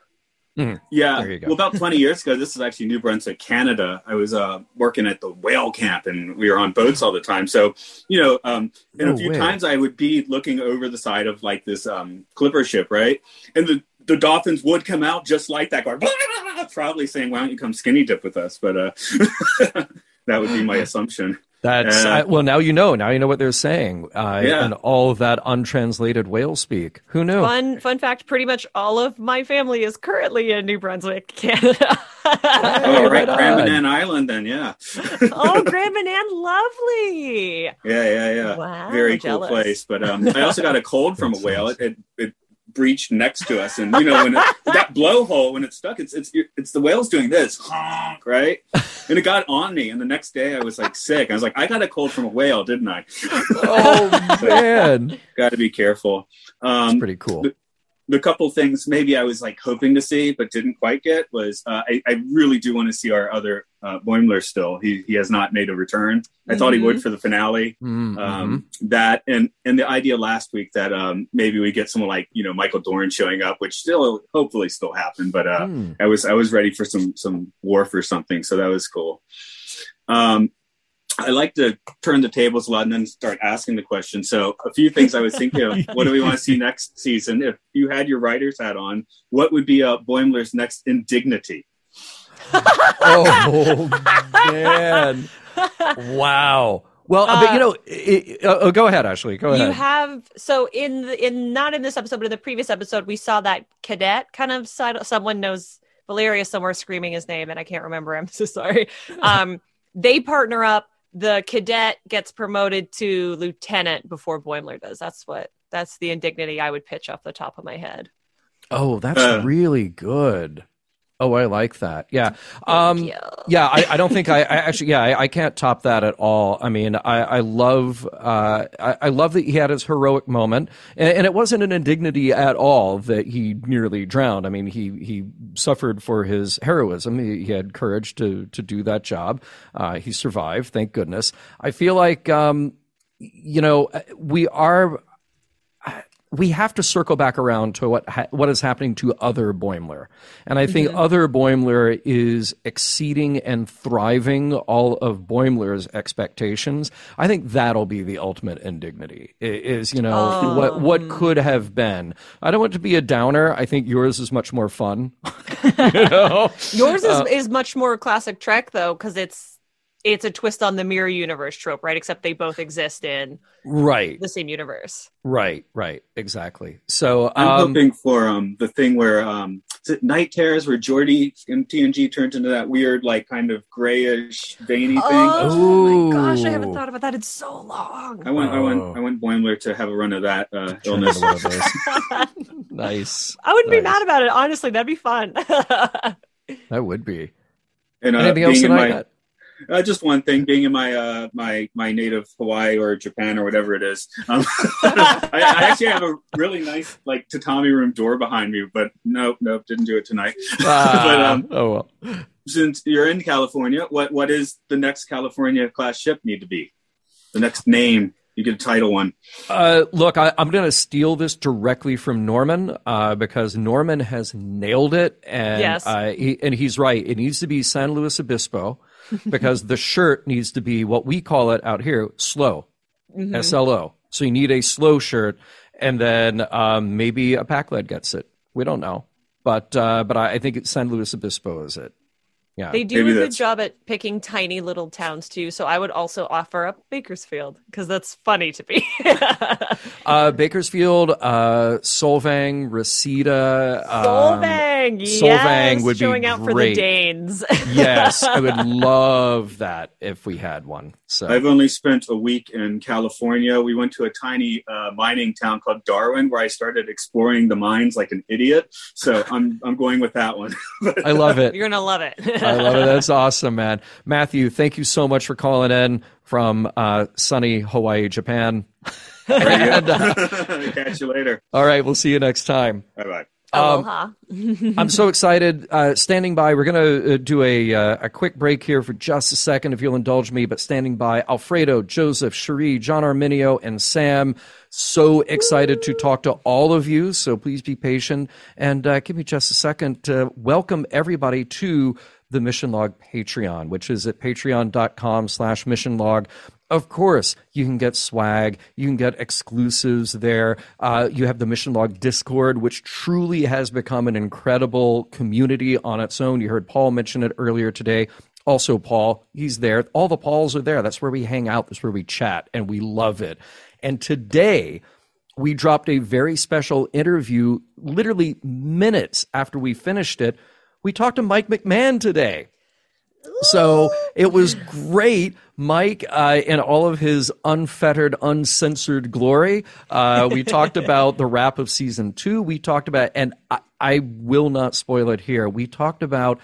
Yeah. You go. Well, about 20 years ago, this is actually New Brunswick, Canada. I was uh, working at the whale camp and we were on boats all the time. So, you know, um, and No a few way. times I would be looking over the side of like this um, clipper ship, right? And the, the dolphins would come out just like that, going, probably saying, why don't you come skinny dip with us? But uh, that would be my assumption. That's Uh, I, well. Now you know. Now you know what they're saying, uh, Yeah. and all of that untranslated whale speak. Who knew? Fun fun fact, pretty much all of my family is currently in New Brunswick, Canada. Oh, right right. Grand Banana Island, then, yeah. oh, Grand Banana, lovely. Yeah, yeah, yeah. Wow, Very jealous. cool place. But um, I also got a cold from a whale. It, it, it breached next to us, and you know when it, that blowhole when it's stuck, it's it's it's the whale's doing this, honk, right? And it got on me, and the next day I was like sick. I was like, I got a cold from a whale, didn't I? oh man, got to be careful. that's Um, pretty cool. The couple things maybe I was like hoping to see but didn't quite get was uh, I, I really do want to see our other uh, Boimler still. He he has not made a return. I thought he would for the finale. Mhm. um, that and and the idea last week that um, maybe we get someone like you know Michael Dorn showing up, which still hopefully still happen. But uh, Hmm. I was I was ready for some some Worf or something, so that was cool. Um, I like to turn the tables a lot and then start asking the question. So a few things I was thinking of. what do we want to see next season? If you had your writer's hat on, what would be uh, Boimler's next indignity? oh man, wow. Well, but Uh, you know, it, uh, oh, go ahead, Ashley. Go ahead. You have so in the in not in this episode, but in the previous episode, we saw that cadet kind of side. Someone knows Valeria somewhere screaming his name, and I can't remember. I'm so sorry. Um, they partner up. The cadet gets promoted to lieutenant before Boimler does. That's what. That's the indignity I would pitch off the top of my head. oh, that's Uh. really good. Oh, I like that. Yeah. Um, yeah, I, I don't think I, I actually, yeah, I, I can't top that at all. I mean, I, I love, uh, I, I love that he had his heroic moment, and, and it wasn't an indignity at all that he nearly drowned. I mean, he he suffered for his heroism. He, he had courage to to do that job. Uh, he survived, thank goodness. I feel like, um, you know, we are we have to circle back around to what ha- what is happening to other Boimler, and I think other Boimler is exceeding and thriving all of Boimler's expectations. I think that'll be the ultimate indignity. Is you know what what could have been. I don't want to be a downer. I think yours is much more fun. you know, Yours Uh, is is much more classic Trek though, because it's it's a twist on the mirror universe trope, right? Except they both exist in right, the same universe. right, right, exactly. So I'm um, hoping for um, the thing where um, is it Night Terrors where Geordi in TNG turns into that weird like kind of grayish veiny thing. Oh my gosh, I haven't thought about that in so long. I want I want Oh. I want Boimler to have a run of that uh, illness. into one of those. nice. I wouldn't be mad about it. Honestly, that'd be fun. That would be. And uh, Anything else being in tonight? my Matt? Uh, just one thing, being in my uh, my my native Hawaii or Japan or whatever it is. Um, I, I actually have a really nice like tatami room door behind me, but nope, nope, didn't do it tonight. but um, oh well. since you're in California, what what is the next California class ship need to be? The next name. You get a title one. Uh, look, I, I'm going to steal this directly from Norman uh, because Norman has nailed it, and Yes. uh, he, and he's right. It needs to be San Luis Obispo because the shirt needs to be what we call it out here, slow, Mm-hmm. S L O. So you need a slow shirt, and then um, maybe a Pakled gets it. We don't know, but uh, but I, I think San Luis Obispo is it. Yeah, They do Maybe a good job at picking tiny little towns too. So I would also offer up Bakersfield because that's funny to me. uh, Bakersfield, uh, Solvang, Reseda, um, Solvang, Solvang yes, would be showing out for the. Danes. yes, I would love that if we had one. So I've only spent a week in California. We went to a tiny uh, mining town called Darwin, where I started exploring the mines like an idiot. So I'm I'm going with that one. I love it. You're gonna love it. I love it. That's awesome, man. Matthew, thank you so much for calling in from uh, sunny Hawaii, Japan. And, uh, Catch you later. all right, we'll see you next time. Bye bye. Um, Aloha. I'm so excited. Uh, standing by, we're going to uh, do a, uh, a quick break here for just a second, if you'll indulge me. But standing by, Alfredo, Joseph, Cherie, John Arminio, and Sam. So excited to talk to all of you. So please be patient and uh, give me just a second to welcome everybody to the Mission Log Patreon, which is at patreon.com slash mission log. Of course, you can get swag, you can get exclusives there. Uh, you have the Mission Log Discord, which truly has become an incredible community on its own. You heard Paul mention it earlier today. Also, Paul, he's there. All the Pauls are there. That's where we hang out, that's where we chat, and we love it. And today, we dropped a very special interview literally minutes after we finished it. We talked to Mike McMahon today. So it was great. Mike, uh, in all of his unfettered, uncensored glory, uh, we talked about the wrap of season two. We talked about, and I, I will not spoil it here. We talked about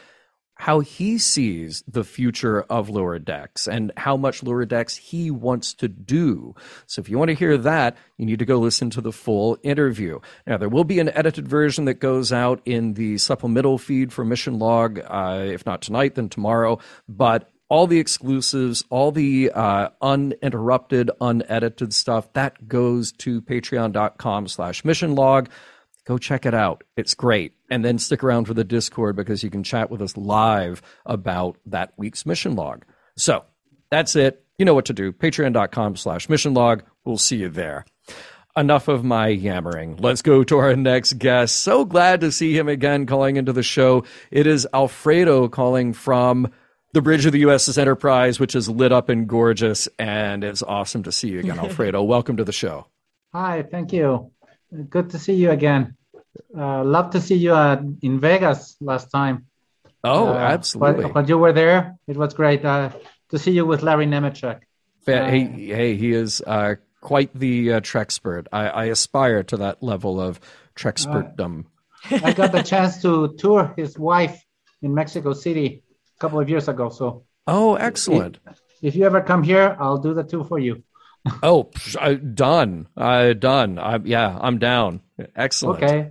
how he sees the future of decks and how much decks he wants to do. So if you want to hear that, you need to go listen to the full interview. Now there will be an edited version that goes out in the supplemental feed for Mission Log, uh, if not tonight, then tomorrow. But all the exclusives, all the uh, uninterrupted, unedited stuff, that goes to patreon.com slash mission log go check it out. It's great. And then stick around for the Discord because you can chat with us live about that week's mission log. So that's it. You know what to do. Patreon.com slash mission log. We'll see you there. Enough of my yammering. Let's go to our next guest. So glad to see him again calling into the show. It is Alfredo calling from the bridge of the USS Enterprise, which is lit up and gorgeous. And it's awesome to see you again, Alfredo. Welcome to the show. Hi, thank you. Good to see you again. Uh, love to see you uh, in Vegas last time. Oh, Uh, absolutely. But, you were there. It was great uh, to see you with Larry Nemecek. Fa- hey, hey, he is uh, quite the uh, Trexpert. I, I aspire to that level of Trexpertdom. I got the chance to tour his wife in Mexico City a couple of years ago. So oh, excellent. if you ever come here, I'll do the tour for you. Oh, psh, uh, done. Uh, done. I, yeah, I'm down. Excellent. Okay.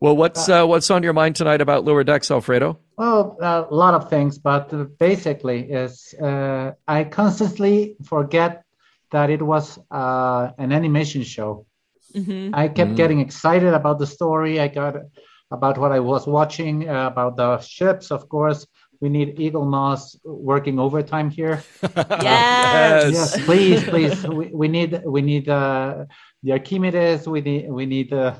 Well, what's uh, what's on your mind tonight about lower decks, Alfredo? Well, a lot of things, but uh, basically, is uh, I constantly forget that it was uh, an animation show. Mhm. I kept Mm. getting excited about the story. I got about what I was watching, uh, about the ships, of course. We need Eaglemoss working overtime here. Yes. yes, please, please. We, we need we need uh, the Archimedes. We need we need uh,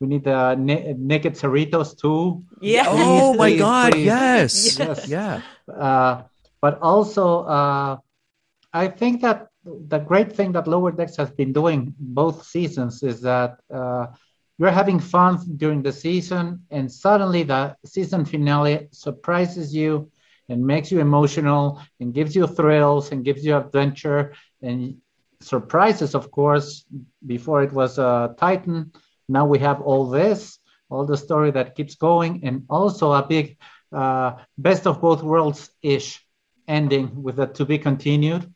we need the na- naked Cerritos too. Yeah. Oh Please, my please, God! please. Yes. Yes. Yeah. Uh, but also, uh, I think that the great thing that Lower Decks has been doing both seasons is that uh, you're having fun during the season, and suddenly the season finale surprises you and makes you emotional and gives you thrills and gives you adventure and surprises, of course. Before it was uh, Titan, now we have all this, all the story that keeps going, and also a big uh, best of both worlds ish ending with a to be continued.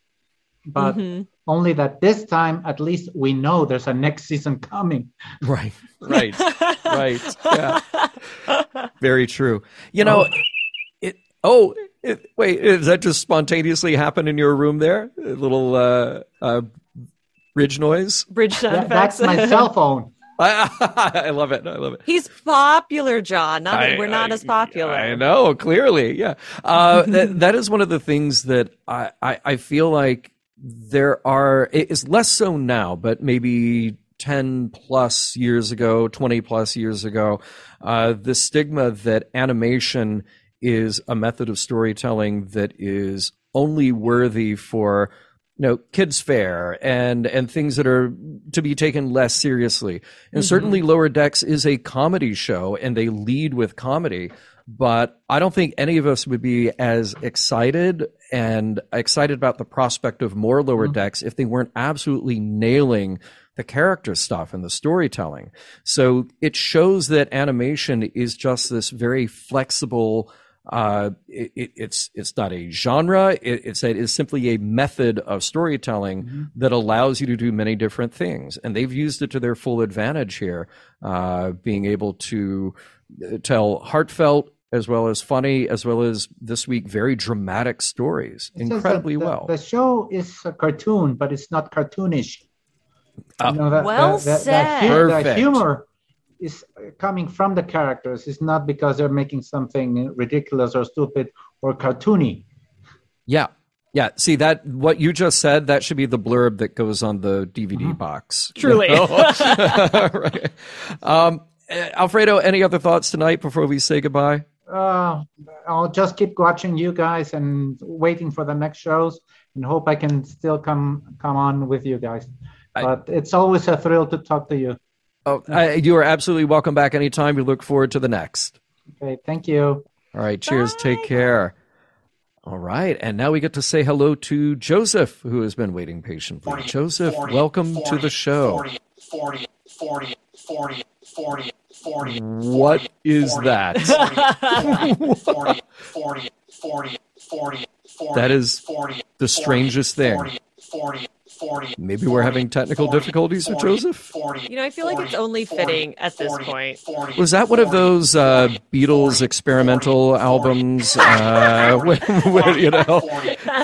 But Mhm. only that this time, at least we know there's a next season coming. Right. Right. right. Yeah. Very true. You know, it. Oh, it, wait. Does that just spontaneously happen in your room there? A little uh, uh, ridge noise. Bridge sound That- effects. that's my cell phone. I, I love it. I love it. He's popular, John. Not I- we're not I- as popular. I know, clearly, yeah. Uh, that that is one of the things that I, I I feel like there are. It is less so now, but maybe ten plus years ago, twenty plus years ago, uh, the stigma that animation is a method of storytelling that is only worthy for you know kids fair and and things that are to be taken less seriously and certainly lower decks is a comedy show and they lead with comedy but i don't think any of us would be as excited and excited about the prospect of more lower decks if they weren't absolutely nailing the character stuff and the storytelling so it shows that animation is just this very flexible Uh, it, it, it's it's not a genre. It, it's a, it's simply a method of storytelling Mm-hmm. that allows you to do many different things, and they've used it to their full advantage here, uh, being able to uh, tell heartfelt as well as funny, as well as this week very dramatic stories, It's incredibly the, well. The show is a cartoon, but it's not cartoonish. Ah. You know, the- Well the, the, the said. hu- the humor is coming from the characters. It's not because they're making something ridiculous or stupid or cartoony. Yeah. Yeah. See that what you just said, that should be the blurb that goes on the DVD box. Truly. You know? right. Um, eh, Alfredo, any other thoughts tonight before we say goodbye? Uh, I'll just keep watching you guys and waiting for the next shows, and hope I can still come come on with you guys. I- But it's always a thrill to talk to you. Oh, I, you are absolutely welcome back anytime. We look forward to the next. Okay, thank you. All right. Cheers. Bye. Take care. All right. And now we get to say hello to Joseph, who has been waiting patiently. Joseph, welcome to the show. What is that? 40 40 40 40 40 That is 40, the strangest thing. Maybe we're having technical difficulties with Joseph. You know, I feel like it's only fitting at this point. Was that one of those uh, Beatles experimental albums? Uh, where, where, you know,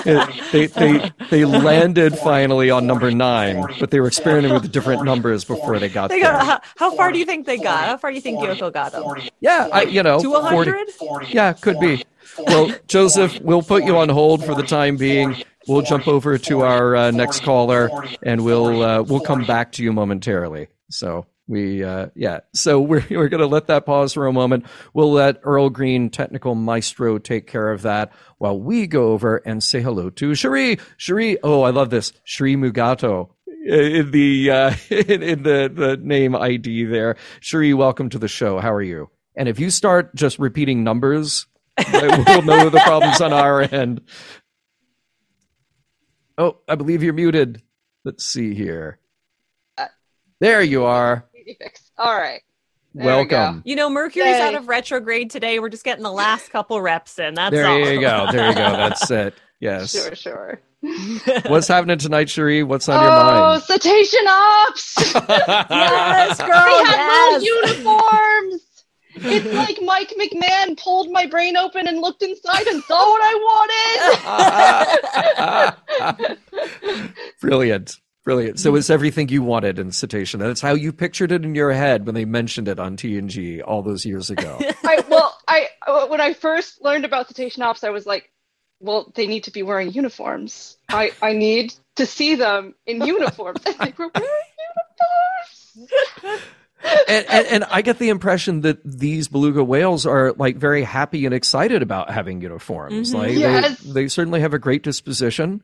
it- they, they they landed finally on number nine, but they were experimenting with different numbers before they got They there. got, how, how far do you think they got? How far do you think Yoko got them? Yeah, I, you know, To 40 100? Yeah, could be. Well, Joseph, we'll put you on hold for the time being. We'll jump over to our uh, next caller, and we'll uh, we'll come back to you momentarily. So we uh, yeah, so we're we're gonna let that pause for a moment. We'll let Earl Green, technical maestro, take care of that while we go over and say hello to Cherie. Cherie, oh, I love this, Cherie Mugato. In the uh, in, in the the name ID there, Cherie, welcome to the show. How are you? And if you start just repeating numbers, we'll know the problems on our end. Oh, I believe you're muted. Let's see here. There you are. All right. There we. Welcome. You know, Mercury's Yay. out of retrograde today. We're just getting the last couple reps in. That's There all. you go. There you go. That's it. Yes. Sure, sure. What's happening tonight, Cherie? What's on your mind? oh, mind? cetacean ops! yes, girl. they have yes. little uniforms. It's like Mike McMahon pulled my brain open and looked inside and saw what I wanted. Brilliant. Brilliant. So it's everything you wanted in Cetacean. That's how you pictured it in your head when they mentioned it on TNG all those years ago. I, well, I uh, when I first learned about cetacean ops, I was like, well, they need to be wearing uniforms. I, I need to see them in uniforms. And they were wearing uniforms. And, and, and I get the impression that these beluga whales are like very happy and excited about having uniforms. Mhm. Like Yes. they, they certainly have a great disposition.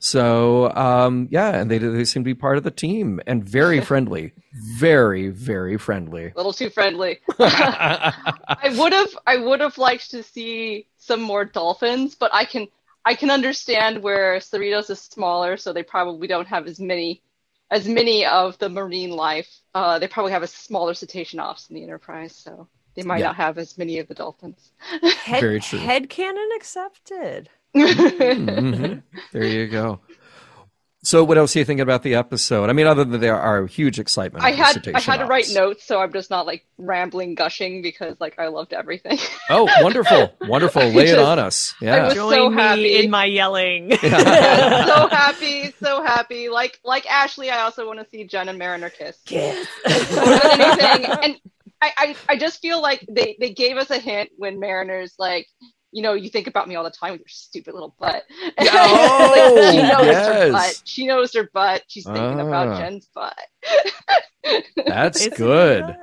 So um, yeah, and they they seem to be part of the team and very friendly, very very friendly. A little too friendly. I would have I would have liked to see some more dolphins, but I can I can understand where Cerritos is smaller, so they probably don't have as many as many of the marine life. Uh, they probably have a smaller cetacean ops in the Enterprise, so they might Yeah. not have as many of the dolphins. Head, Very true. Head canon accepted. Mhm. There you go. So what else are you thinking about the episode? I mean, other than there are huge excitement. I had I cetacean had to write ops. notes, so I'm just not like rambling, gushing because like I loved everything. Oh, wonderful, wonderful! I Lay it on us. I Yeah. was Join so me happy. in my yelling. so happy, so happy. Like like Ashley, I also want to see Jen and Mariner kiss. Kiss. more anything. And I, I, I just feel like they, they gave us a hint when Mariner's like, you know, you think about me all the time with your stupid little butt. Yeah, Like, she oh, knows yes. her butt. She knows her butt. She's thinking Ah. about Jen's butt. That's Isn't good.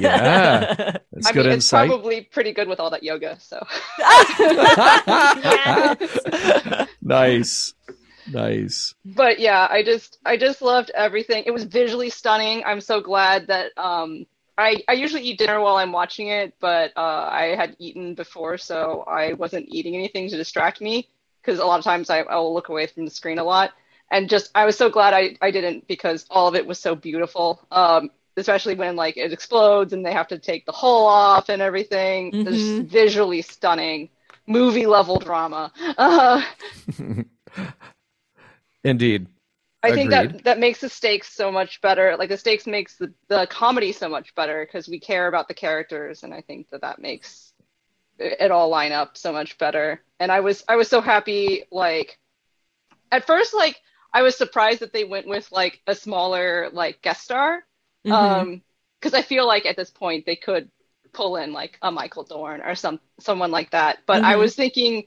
Yeah. That's I good mean, it's insight. probably pretty good with all that yoga. So Yes. nice, nice. but yeah, I just I just loved everything. It was visually stunning. I'm so glad that um I I usually eat dinner while I'm watching it, but uh, I had eaten before, so I wasn't eating anything to distract me because a lot of times I I will look away from the screen a lot. And just I was so glad I I didn't because all of it was so beautiful. Um especially when like it explodes and they have to take the hull off and everything. It's Mhm. visually stunning. movie level drama. Uh, Indeed. I think that that makes the stakes so much better. Like the stakes makes the, the comedy so much better because we care about the characters, and I think that that makes it all line up so much better. And I was I was so happy. Like at first, like I was surprised that they went with like a smaller like guest star, Mhm. um, because I feel like at this point they could pull in like a Michael Dorn or some someone like that. But I Mhm. was thinking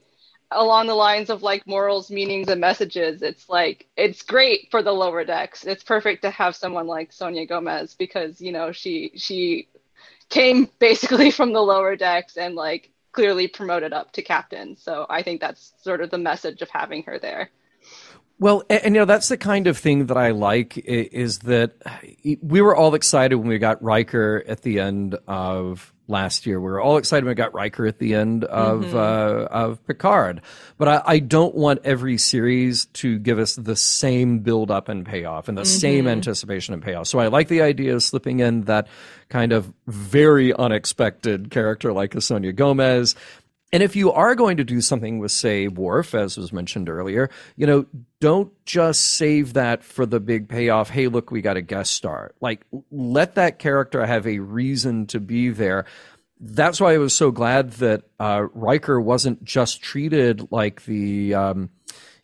along the lines of like morals, meanings, and messages. It's like it's great for the lower decks. It's perfect to have someone like Sonya Gomez because you know she she came basically from the lower decks and like clearly promoted up to captain. So I think that's sort of the message of having her there. Well, and, and, you know that's the kind of thing that I like is that we were all excited when we got Riker at the end of last year. We were all excited when we got Riker at the end of Mhm. uh, of Picard. But I, I don't want every series to give us the same build up and payoff and the same Mhm. anticipation and payoff. So I like the idea of slipping in that kind of very unexpected character like a Sonya Gomez. And if you are going to do something with, say, Worf, as was mentioned earlier, you know, don't just save that for the big payoff. Hey, look, we got a guest star. Like, let that character have a reason to be there. That's why I was so glad that uh, Riker wasn't just treated like the, um,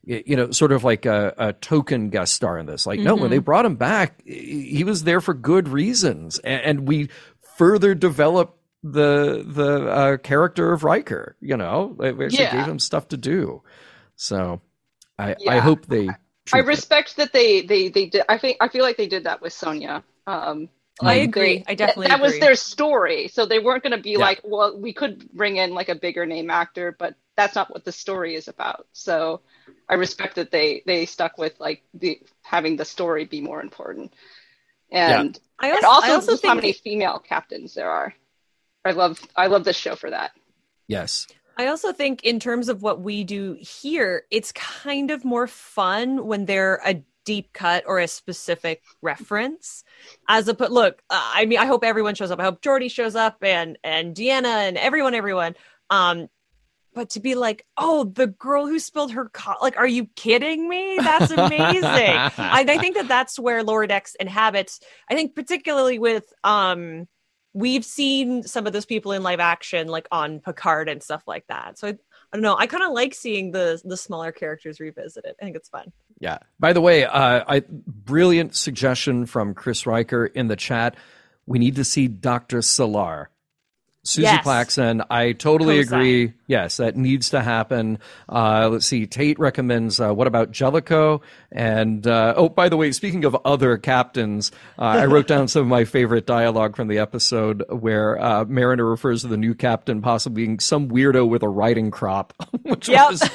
you know, sort of like a, a token guest star in this. Like, no, when Mhm. they brought him back, he he was there for good reasons, and, and we further developed the the uh, character of Riker. You know, They- we actually Yeah. gave him stuff to do. So, I I hope they. I treat that. respect that they they they did. I think I feel like they did that with Sonya. Um, I like agree. they- I definitely that, that was their story, so they weren't going to be Yeah. like, well, we could bring in like a bigger name actor, but that's not what the story is about. So I respect that they they stuck with like the having the story be more important. And I and also, also, I also just how think many female captains there are. I love I love this show for that. Yes. I also think, in terms of what we do here, it's kind of more fun when they're a deep cut or a specific reference. As a put, look, uh, I mean, I hope everyone shows up. I hope Geordi shows up and and Deanna and everyone, everyone. Um, but to be like, oh, the girl who spilled her co-, like, are you kidding me? That's amazing. I, I think that that's where Lower Decks inhabits. I think particularly with um we've seen some of those people in live action like on Picard and stuff like that. So I, I don't know. I kind of like seeing the the smaller characters revisited. I think it's fun. Yeah. By the way, uh, I brilliant suggestion from Chris Riker in the chat. We need to see Doctor Selar. Suzie Yes. Plakson, I totally Co-sign. agree. Yes, that needs to happen. Uh, let's see. Tate recommends. Uh, what about Jellicoe? And uh, oh, by the way, speaking of other captains, uh, I wrote down some of my favorite dialogue from the episode where uh, Mariner refers to the new captain possibly being some weirdo with a riding crop, which Yep. was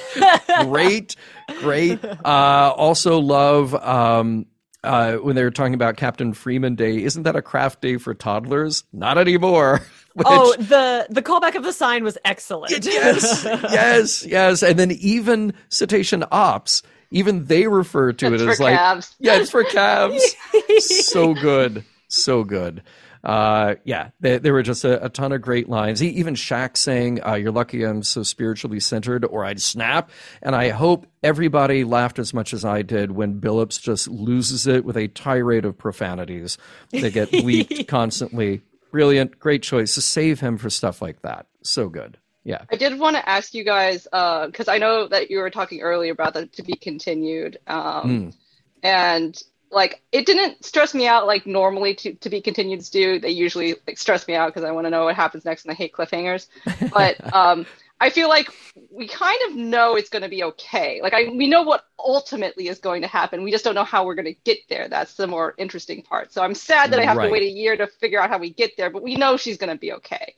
great, great. Uh, also love um, uh, when they were talking about Captain Freeman Day. Isn't that a craft day for toddlers? Not anymore. Which- oh, the the callback of the sign was excellent. yes, yes, yes. And then even Cetacean Ops, even they refer to It's it as like, calves. yeah, it's for calves. so good, so good. Uh, yeah, there, there were just a, a ton of great lines. He, even Shaxs saying, uh, "You're lucky I'm so spiritually centered, or I'd snap." And I hope everybody laughed as much as I did when Billups just loses it with a tirade of profanities that get leaked constantly. Brilliant, great choice to save him for stuff like that. So good. Yeah. I did want to ask you guys because I know that you were talking earlier about that to be continued, um, Mm. and like it didn't stress me out like normally to, to be continueds do. They usually like stress me out because I want to know what happens next, and I hate cliffhangers. But um, I feel like we kind of know it's going to be okay. Like I, we know what ultimately is going to happen. We just don't know how we're going to get there. That's the more interesting part. So I'm sad that I have Right. to wait a year to figure out how we get there, but we know she's going to be okay.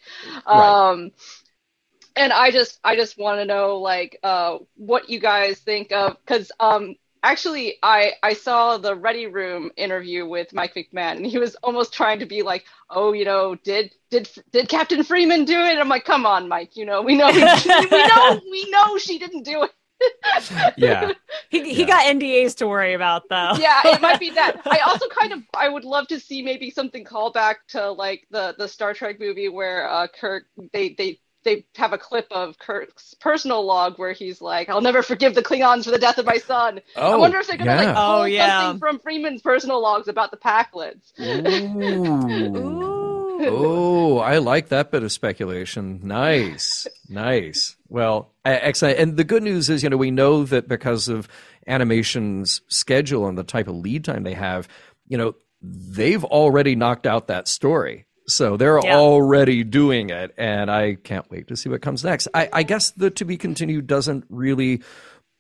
Right. Um, and I just I just want to know like uh what you guys think of because um actually I I saw the Ready Room interview with Mike McMahon and he was almost trying to be like oh you know did did did Captain Freeman do it I'm like come on Mike you know we know we know we know she didn't do it Yeah. he he Yeah. got NDAs to worry about though. yeah, it might be that. I also kind of I would love to see maybe something call back to like the the Star Trek movie where uh Kirk they they they have a clip of Kirk's personal log where he's like, "I'll never forgive the Klingons for the death of my son." Oh, I wonder if they're gonna yeah. like pull Oh, yeah. something from Freeman's personal logs about the Pakleds. Ooh. oh, I like that bit of speculation. Nice, nice. Well, excellent. And the good news is, you know, we know that because of animation's schedule and the type of lead time they have, you know, they've already knocked out that story. So they're Yeah. already doing it, and I can't wait to see what comes next. I, I guess the to be continued doesn't really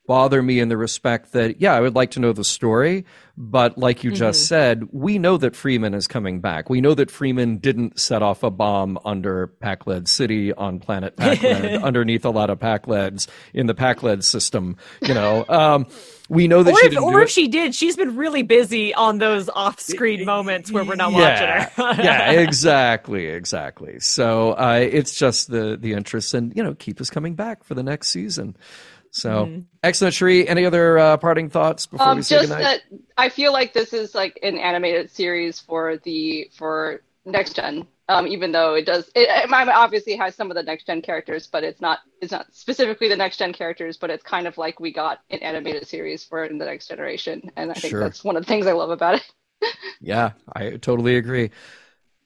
bother me in the respect that, yeah, I would like to know the story, but like you just said, we know that Freeman is coming back. We know that Freeman didn't set off a bomb under Pakled City on planet Pakled, underneath a lot of Pakleds in the Pakled system. You know, um, we know that Or she if, didn't or do if it. she did, she's been really busy on those off-screen moments where we're not yeah, watching her. yeah, exactly, exactly. So uh, it's just the the interest and you know keep us coming back for the next season. So excellent, Sheree. Any other uh, parting thoughts before Um, we say just goodnight? that I feel like this is like an animated series for the for next gen. Um, even though it does, it, it obviously has some of the next gen characters, but it's not it's not specifically the next gen characters. But it's kind of like we got an animated series for the next generation, and I think Sure. that's one of the things I love about it. Yeah, I totally agree.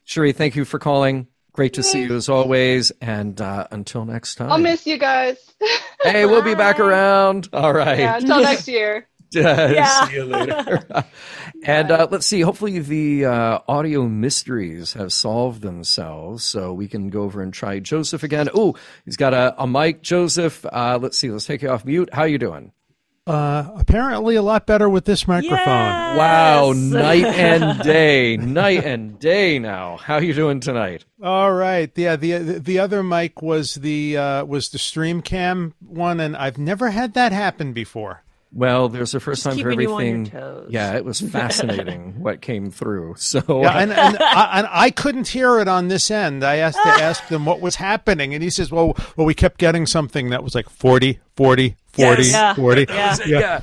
Sheree, thank you for calling. Great to see you as always. And uh, until next time. I'll miss you guys. Hey, we'll be back around. All right. yeah, until next year. Yeah. see you later. and uh, let's see. Hopefully, the uh, audio mysteries have solved themselves, so we can go over and try Joseph again. Oh, he's got a, a mic. Joseph, uh, let's see. Let's take you off mute. How you doing? Uh, apparently, a lot better with this microphone. Yes. Wow, night and day, night and day. Now, how you doing tonight? All right, yeah. the The other mic was the uh, was the stream cam one, and I've never had that happen before. Well, there's a first time for keeping you on your everything. toes. Yeah, it was fascinating what came through. So, Yeah, and, and, I, and I couldn't hear it on this end. I asked to ask them what was happening, and he says, "Well, well, we kept getting something that was like 40, 40, 40, Yes. 40. Yeah. yeah.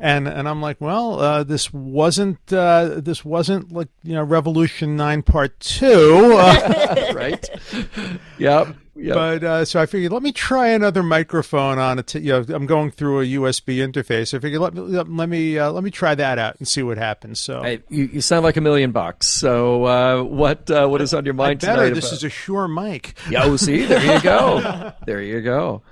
And and I'm like, well, uh, this wasn't uh, this wasn't like you know Revolution Nine Part Two, uh, right. Yep. But uh, so I figured let me try another microphone on it. You know, I'm going through a USB interface. I figured let me let me uh, let me try that out and see what happens. So Hey, you, you sound like a million bucks. So, uh, what uh, what is on your mind better. tonight? This about- is a Shure mic. Yeah, oh, see, there you go. there you go.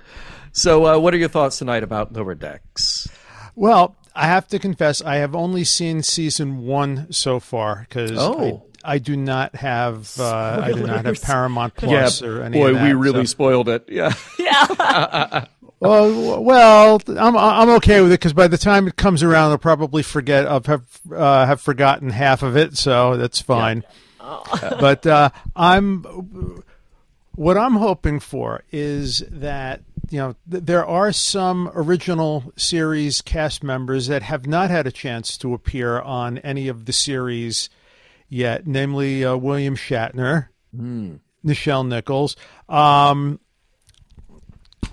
So, uh, what are your thoughts tonight about Lower Decks? Well, I have to confess, I have only seen season one so far because Oh. I, I do not have uh, I do not have Paramount Plus or any. boy, of that, Boy, we really so- spoiled it. Yeah, Yeah. Well, well, I'm I'm okay with it because by the time it comes around, I'll probably forget. I'll have uh, have forgotten half of it, so that's fine. but uh, I'm what I'm hoping for is that you know th- there are some original series cast members that have not had a chance to appear on any of the series yet, namely uh, William Shatner, Nichelle Nichols. Um,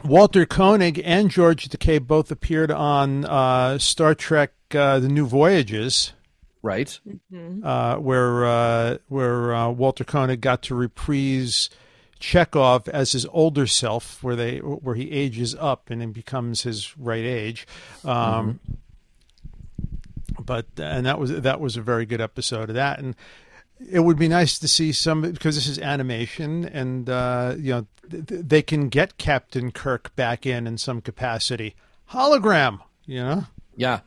Walter Koenig and George Takei both appeared on uh, Star Trek: uh, The New Voyages, right. uh, where uh, where uh, Walter Koenig got to reprise Chekov as his older self, where they where he ages up and then becomes his right age. Um, But and that was that was a very good episode of that, and it would be nice to see some because this is animation, and uh, you know th- th- they can get Captain Kirk back in in some capacity. Hologram, you know. Yeah.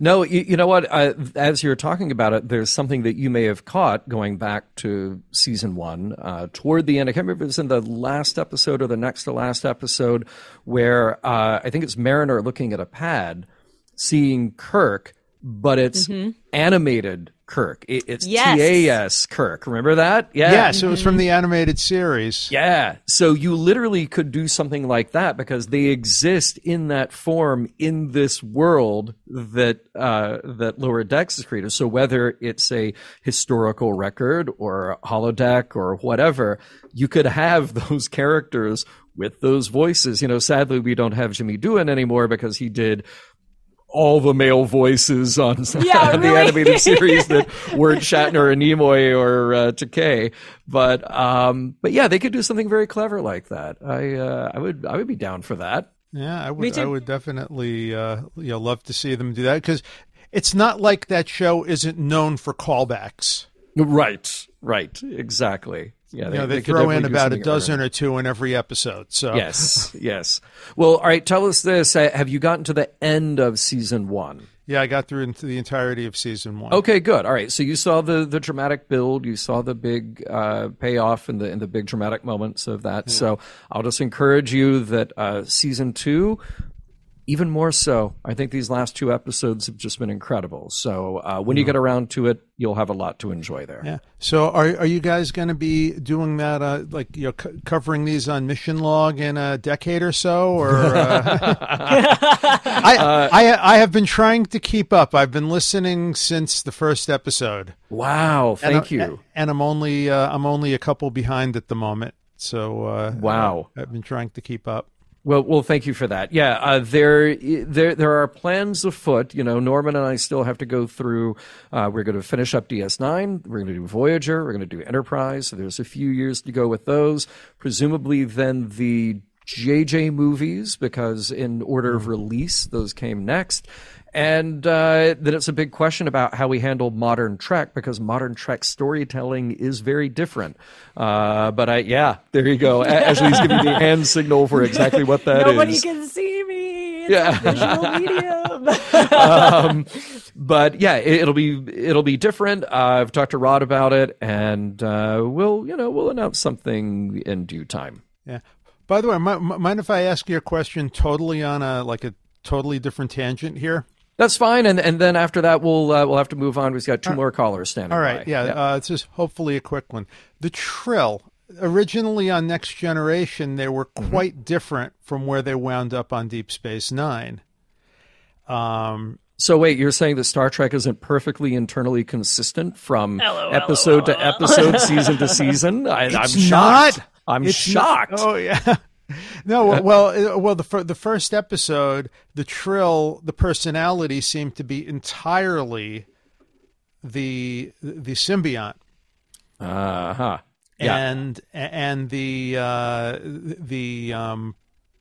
No, you, you know what? Uh, as you're talking about it, there's something that you may have caught going back to season one. Uh, toward the end, I can't remember if it was in the last episode or the next to last episode, where uh, I think it's Mariner looking at a pad, seeing Kirk, but it's animated Kirk. It, it's Yes. TAS Kirk. Remember that? Yeah. Yes, it was from the animated series. Yeah. So you literally could do something like that because they exist in that form in this world that uh, that Lower Decks is created. So whether it's a historical record or a holodeck or whatever, you could have those characters with those voices. You know, sadly we don't have Jimmy Doohan anymore because he did all the male voices on Yeah, the really. animated series that weren't Shatner or Nimoy or uh, Takei. But um, but yeah, they could do something very clever like that. I uh, I would I would be down for that. Yeah, I would. I would definitely, uh, you know, love to see them do that because it's not like that show isn't known for callbacks. Right, right, exactly. Yeah, you know, they, could throw in about a dozen or two in every episode. So Yes, yes. Well, all right. Tell us this: uh, Have you gotten to the end of season one? yeah, I got through into the entirety of season one. Okay, good. All right. So you saw the the dramatic build, you saw the big uh, payoff and the and the big dramatic moments of that. So I'll just encourage you that uh, season two, even more so. I think these last two episodes have just been incredible. So uh, when you get around to it, you'll have a lot to enjoy there. Yeah. So are are you guys going to be doing that? Uh, like you know, c- covering these on Mission Log in a decade or so, or uh, I, I I have been trying to keep up. I've been listening since the first episode. Wow. Thank I'm- you. And I'm only uh, I'm only a couple behind at the moment. So uh, Wow. I've been trying to keep up. Well, well, thank you for that. Yeah, uh, there, there, there are plans afoot. You know, Norman and I still have to go through. Uh, we're going to finish up DS9. We're going to do Voyager. We're going to do Enterprise. So there's a few years to go with those. Presumably, then the JJ movies, because in order of release, those came next. And uh, then it's a big question about how we handle modern Trek because modern Trek storytelling is very different. Uh, but I, yeah, there you go. A- Ashley's giving me a hand signal for exactly what that is. Nobody can see me. It's Yeah. a visual medium. um, but yeah, it, will be it'll be different. Uh, I've talked to Rod about it, and uh, we'll you know we'll announce something in due time. Yeah. By the way, mi- mi- mind if I ask you a question totally on a like a totally different tangent here? That's fine, and and then after that we'll uh, we'll have to move on. We've got two more callers standing. All right, by. yeah, Uh, it's just hopefully a quick one. The Trill originally on Next Generation, they were Mm-hmm. quite different from where they wound up on Deep Space Nine. Um, So wait, you're saying that Star Trek isn't perfectly internally consistent from LOL, episode to episode, season to season? I, I'm It's shocked. not. I'm It's shocked. not- oh yeah. No, well, well, uh, well, the fir- the first episode, the Trill, the personality seemed to be entirely the the symbiont. Uh huh. Yeah. and and the uh, the um,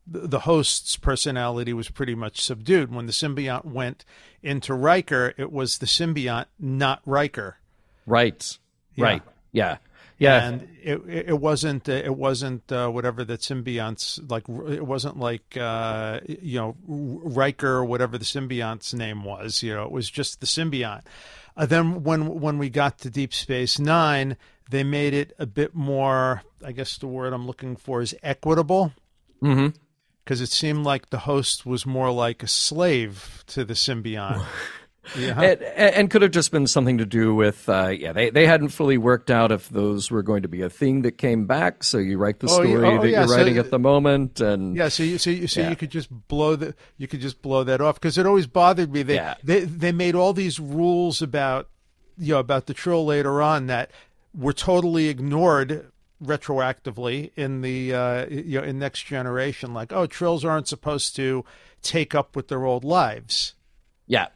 the host's personality was pretty much subdued. When the symbiont went into Riker, it was the symbiont, not Riker. Right. Yeah. Right. Yeah. Yeah. and it it wasn't uh, it wasn't uh, whatever that symbiont's like. It wasn't like uh, you know Riker or whatever the symbiont's name was. You know, it was just the symbiont. Uh, then when when we got to Deep Space Nine, they made it a bit more. I guess the word I'm looking for is equitable. hmm Because it seemed like the host was more like a slave to the symbiont. yeah. And, and could have just been something to do with, uh, yeah, they, they hadn't fully worked out if those were going to be a thing that came back. So you write the Oh, yeah. story Oh, that yeah. you're So- writing at the moment, and Yeah, so you so you, so you could just blow the you could just blow that off because it always bothered me. They they they made all these rules about you know about the trill later on that were totally ignored retroactively in the uh, you know in next generation. Like oh, trills aren't supposed to take up with their old lives, yeah,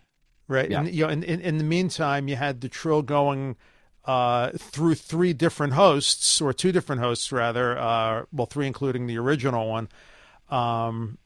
right? Yeah. And you know, in, in in the meantime, you had the trill going. Uh, through three different hosts, or two different hosts rather, uh, well, three including the original one, um,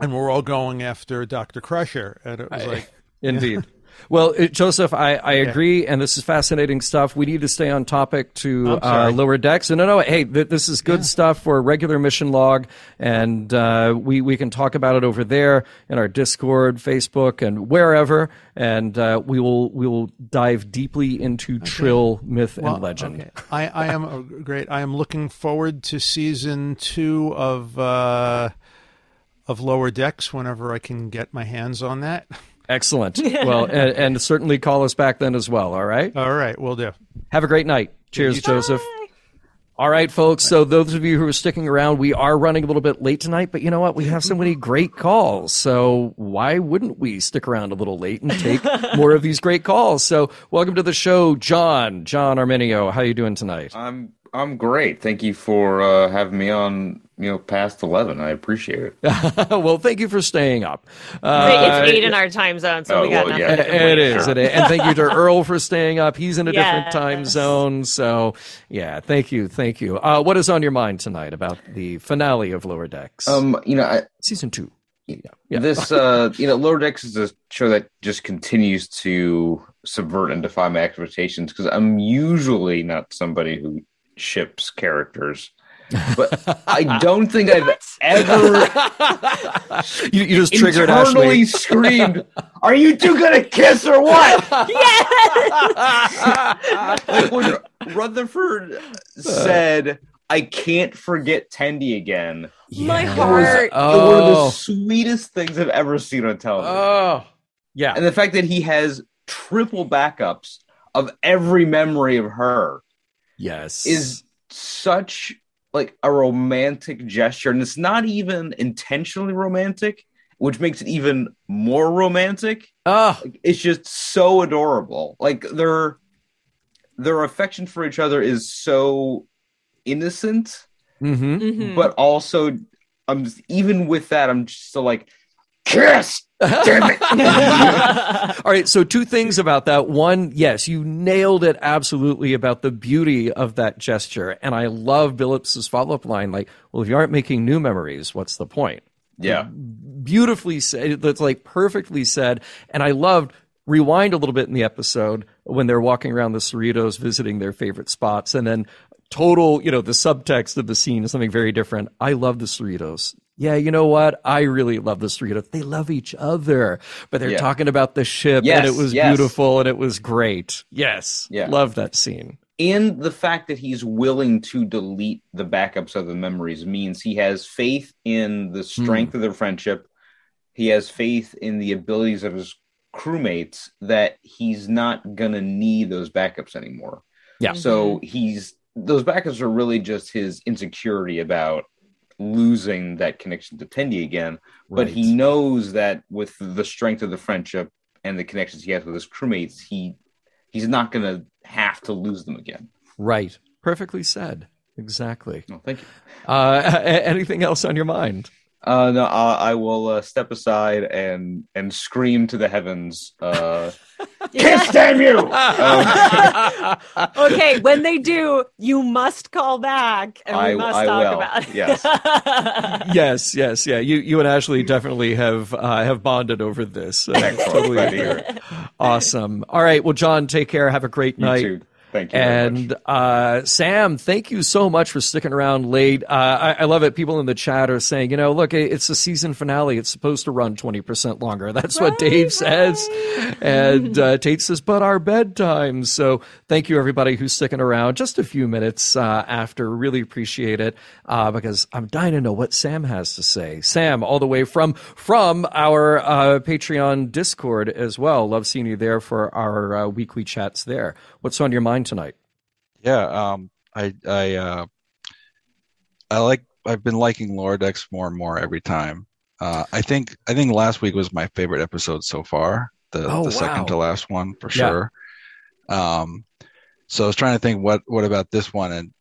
and we're all going after Doctor Crusher, and it was like, indeed. Well, uh, Joseph, I, I agree, and this is fascinating stuff. We need to stay on topic to uh, lower decks. And no, no, hey, th- this is good stuff for a regular mission log, and uh, we we can talk about it over there in our Discord, Facebook, and wherever. And uh, we will we will dive deeply into Trill myth well, and legend. okay. I, I am oh, great. I am looking forward to season two of uh, of Lower Decks whenever I can get my hands on that. Excellent. well, and, and certainly call us back then as well. All right. All right, we'll do. Have a great night. Cheers, Joseph. All right, folks. So those of you who are sticking around, we are running a little bit late tonight, but you know what? We have so many great calls. So why wouldn't we stick around a little late and take more of these great calls? So welcome to the show, John. John Arminio. How are you doing tonight? I'm I'm great. Thank you for uh, having me on. You know, past eleven. I appreciate it. well, thank you for staying up. Uh, it's eight in our time zone, so oh, we got well, nothing. yeah. to It is, Sure. it is. And thank you to Earl for staying up. He's in a different time zone. So, yeah, thank you. Thank you. Uh, what is on your mind tonight about the finale of Lower Decks? Um, you know, I, Season two. Yeah. this uh, you know, Lower Decks is a show that just continues to subvert and defy my expectations because I'm usually not somebody who ships characters. But I don't think I've ever you, you just triggered internally Ashley. screamed, "Are you two gonna kiss or what?" like when Rutherford said, "I can't forget Tendi again." My heart. it was one of Oh. the sweetest things I've ever seen on television. Oh, yeah. and the fact that he has triple backups of every memory of her Yes. is such like a romantic gesture and it's not even intentionally romantic which makes it even more romantic Oh, Like, it's just so adorable like their their affection for each other is so innocent mm-hmm. Mhm. but also i'm just, even with that i'm just still like kiss damn it All right, so two things about that. One, yes, you nailed it absolutely about the beauty of that gesture. And I love Billups's follow up line like, well, if you aren't making new memories, what's the point? yeah Beautifully said. That's like perfectly said. And I loved rewind a little bit in the episode when they're walking around the Cerritos visiting their favorite spots and then total, you know, the subtext of the scene is something very different. I love the Cerritos. Yeah, you know what? I really love this Cerritos. They love each other, but they're Yeah. talking about the ship and it was yes. beautiful and it was great. Yes. Yeah. Love that scene. and the fact that he's willing to delete the backups of the memories means he has faith in the hmm. strength of their friendship. He has faith in the abilities of his crewmates that he's not gonna need those backups anymore. Yeah. So mm-hmm. he's those backups are really just his insecurity about losing that connection to Tendi again. But he knows that with the strength of the friendship and the connections he has with his crewmates, he he's not gonna have to lose them again. Right. Perfectly said. Exactly. Oh, thank you. Uh, anything else on your mind? Uh, no, I, I will uh, step aside and and scream to the heavens. Uh, Kiss damn you! Um, okay, when they do, you must call back and we I- must I talk will, about it. yes. yes, yes, yeah. You, you and Ashley definitely have uh, have bonded over this. Uh, Excellent. Glad to awesome. All right. Well, John, take care. Have a great You night. too. Thank you very And uh, Sam, thank you so much for sticking around late. Uh, I, I love it. People in the chat are saying, you know, look, it's the season finale. It's supposed to run 20% longer. That's what Dave says. And uh, Tate says, but our bedtime. So thank you, everybody who's sticking around just a few minutes uh, after. Really appreciate it uh, because I'm dying to know what Sam has to say. Sam, all the way from from our uh, Patreon Discord as well. Love seeing you there for our uh, weekly chats there. What's on your mind tonight? Yeah, um, I I uh, I like I've been liking Lower Decks more and more every time. Uh, I think I think last week was my favorite episode so far. The Oh, the second to last one for Yeah. sure. Um, so I was trying to think what what about this one and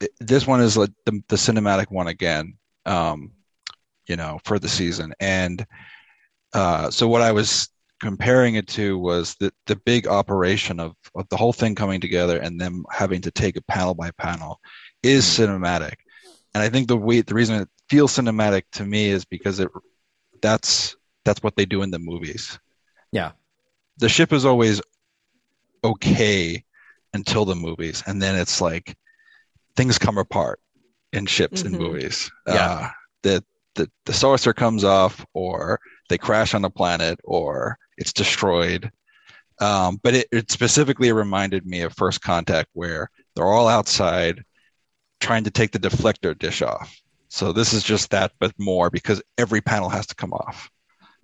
th- this one is like the the cinematic one again. Um, you know, for the season and uh, so what I was comparing it to was the the big operation of, of the whole thing coming together and them having to take it panel by panel is cinematic. And I think the way the reason it feels cinematic to me is because it that's that's what they do in the movies. Yeah. The ship is always okay until the movies, and then it's like things come apart in ships Mhm. and movies. Yeah. Uh, the the the saucer comes off, or they crash on a planet, or it's destroyed. Um, but it, it specifically reminded me of First Contact, where they're all outside trying to take the deflector dish off. So this is just that, but more because every panel has to come off.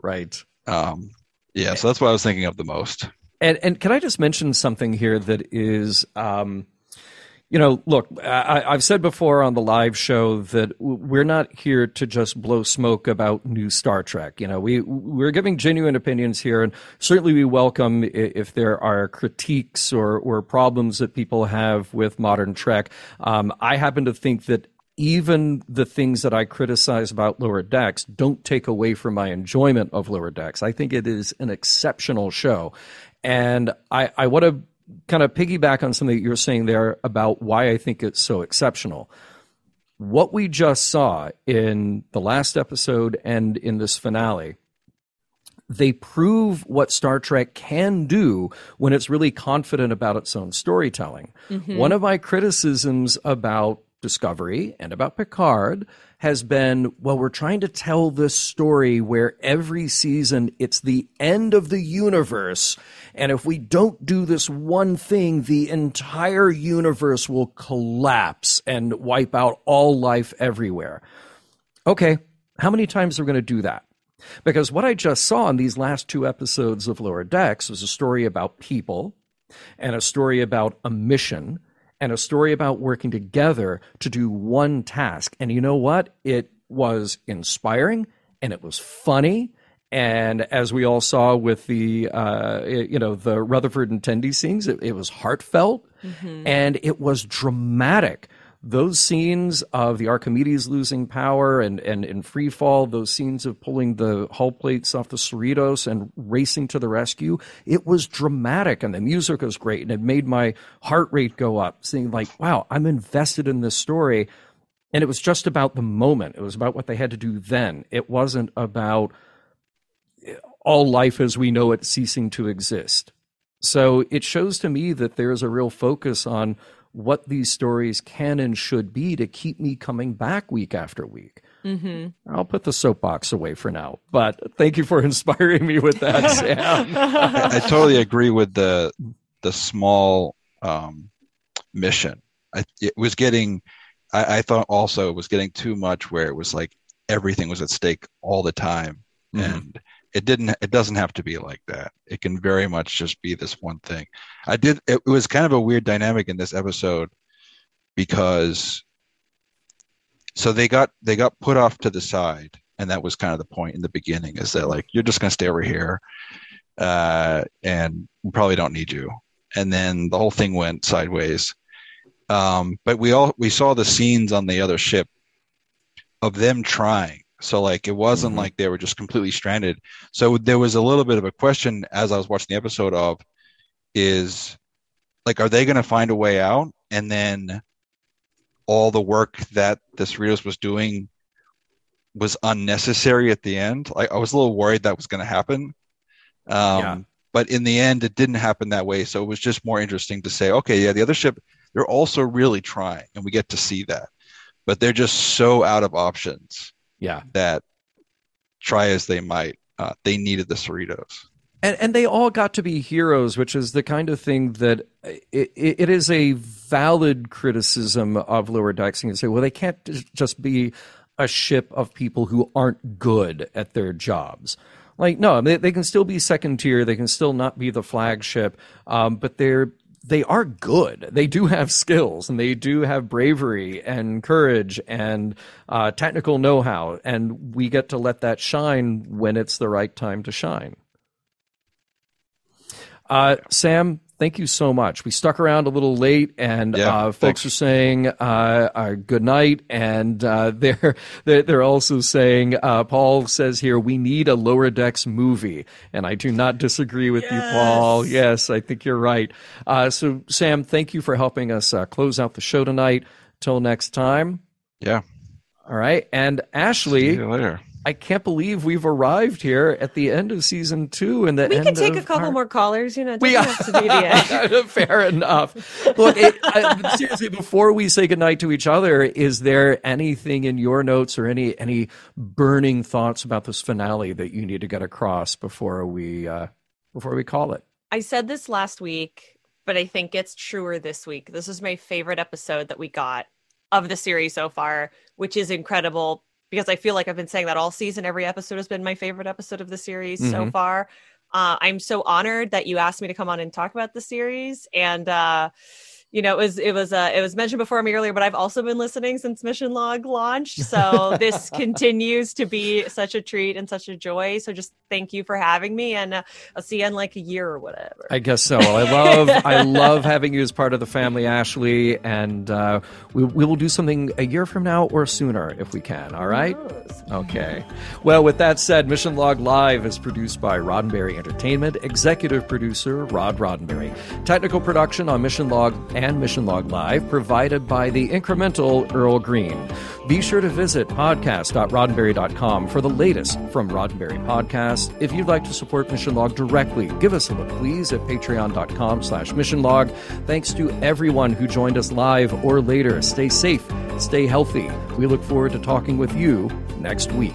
Right. Um, yeah, so that's what I was thinking of the most. And and can I just mention something here that is um, you know, look, I, have said before on the live show that we're not here to just blow smoke about new Star Trek. You know, we we're giving genuine opinions here, and certainly we welcome if there are critiques or or problems that people have with modern Trek. Um, I happen to think that even the things that I criticize about Lower Decks don't take away from my enjoyment of Lower Decks. I think it is an exceptional show. And I, I want to kind of piggyback on something that you're saying there about why I think it's so exceptional. What we just saw in the last episode and in this finale, they prove what Star Trek can do when it's really confident about its own storytelling. Mm-hmm. One of my criticisms about Discovery and about Picard has been well, we're trying to tell this story where every season it's the end of the universe. And if we don't do this one thing, the entire universe will collapse and wipe out all life everywhere. Okay, how many times are we going to do that? Because what I just saw in these last two episodes of Lower Decks was a story about people and a story about a mission and a story about working together to do one task. And you know what? It was inspiring and it was funny. And as we all saw with the, uh, you know, the Rutherford and Tendi scenes, it, it was heartfelt mm-hmm. and it was dramatic those scenes of the Archimedes losing power and, and in free fall, those scenes of pulling the hull plates off the Cerritos and racing to the rescue, it was dramatic and the music was great and it made my heart rate go up, seeing like, wow, I'm invested in this story. And it was just about the moment. It was about what they had to do then. It wasn't about all life as we know it ceasing to exist. So it shows to me that there's a real focus on what these stories can and should be to keep me coming back week after week. Mm-hmm. I'll put the soapbox away for now, but thank you for inspiring me with that, Sam. I, I, totally agree with the the small um, mission. I, it was getting. I, I, thought also it was getting too much, where it was like everything was at stake all the time, mm-hmm. and it didn't it doesn't have to be like that. It can very much just be this one thing. I did it was kind of a weird dynamic in this episode because so they got they got put off to the side and that was kind of the point in the beginning is that like you're just going to stay over here uh, and we probably don't need you. And then the whole thing went sideways. Um, but we all we saw the scenes on the other ship of them trying so like it wasn't mm-hmm. like they were just completely stranded. So there was a little bit of a question as I was watching the episode of is like are they going to find a way out and then all the work that the Cerritos was doing was unnecessary at the end. Like I was a little worried that was going to happen. Um, yeah. But in the end, it didn't happen that way. So it was just more interesting to say, okay, yeah, the other ship, they're also really trying, and we get to see that. But they're just so out of options yeah. That try as they might, uh, they needed the Cerritos. And, and they all got to be heroes, which is the kind of thing that it, it is a valid criticism of Lower Decks. And say, well, they can't just be a ship of people who aren't good at their jobs. Like, no, they, they can still be second tier. They can still not be the flagship, um, but they're they are good. They do have skills and they do have bravery and courage and uh, technical know how. And we get to let that shine when it's the right time to shine. Uh, Sam, thank you so much. We stuck around a little late, and yeah, uh, folks thanks. are saying uh, uh, good night, and uh, they're they're also saying uh, Paul says here we need a lower decks movie, and I do not disagree with yes. you, Paul. Yes, I think you're right. Uh, so, Sam, thank you for helping us close out the show tonight. Till next time. Yeah. All right, and Ashley. See you later. I can't believe we've arrived here at the end of season two and the we can take a couple our... more callers. You know, we have to the end. Fair enough. Look, it, I, seriously, before we say goodnight to each other, is there anything in your notes or any any burning thoughts about this finale that you need to get across before we uh, before we call it? I said this last week, but I think it's truer this week. This is my favorite episode that we got of the series so far, which is incredible because I feel like I've been saying that all season. Every episode has been my favorite episode of the series mm-hmm. so far. Uh, I'm so honored that you asked me to come on and talk about the series. And uh, you know, it was it was uh, it was mentioned before me earlier, but I've also been listening since Mission Log launched. So this continues to be such a treat and such a joy. So just thank you for having me, and uh, I'll see you in like a year or whatever. I guess so. I love I love having you as part of the family, Ashley, and uh, we we will do something a year from now or sooner if we can. All right. Okay. Well, with that said, Mission Log Live is produced by Roddenberry Entertainment. Executive producer Rod Roddenberry. Technical production on Mission Log and Mission Log Live provided by the incremental Earl Green. Be sure to visit podcast.roddenberry.com for the latest from Roddenberry Podcast. If you'd like to support Mission Log directly, give us a look, please, at patreon.com slash mission log. Thanks to everyone who joined us live or later. Stay safe, stay healthy. We look forward to talking with you next week.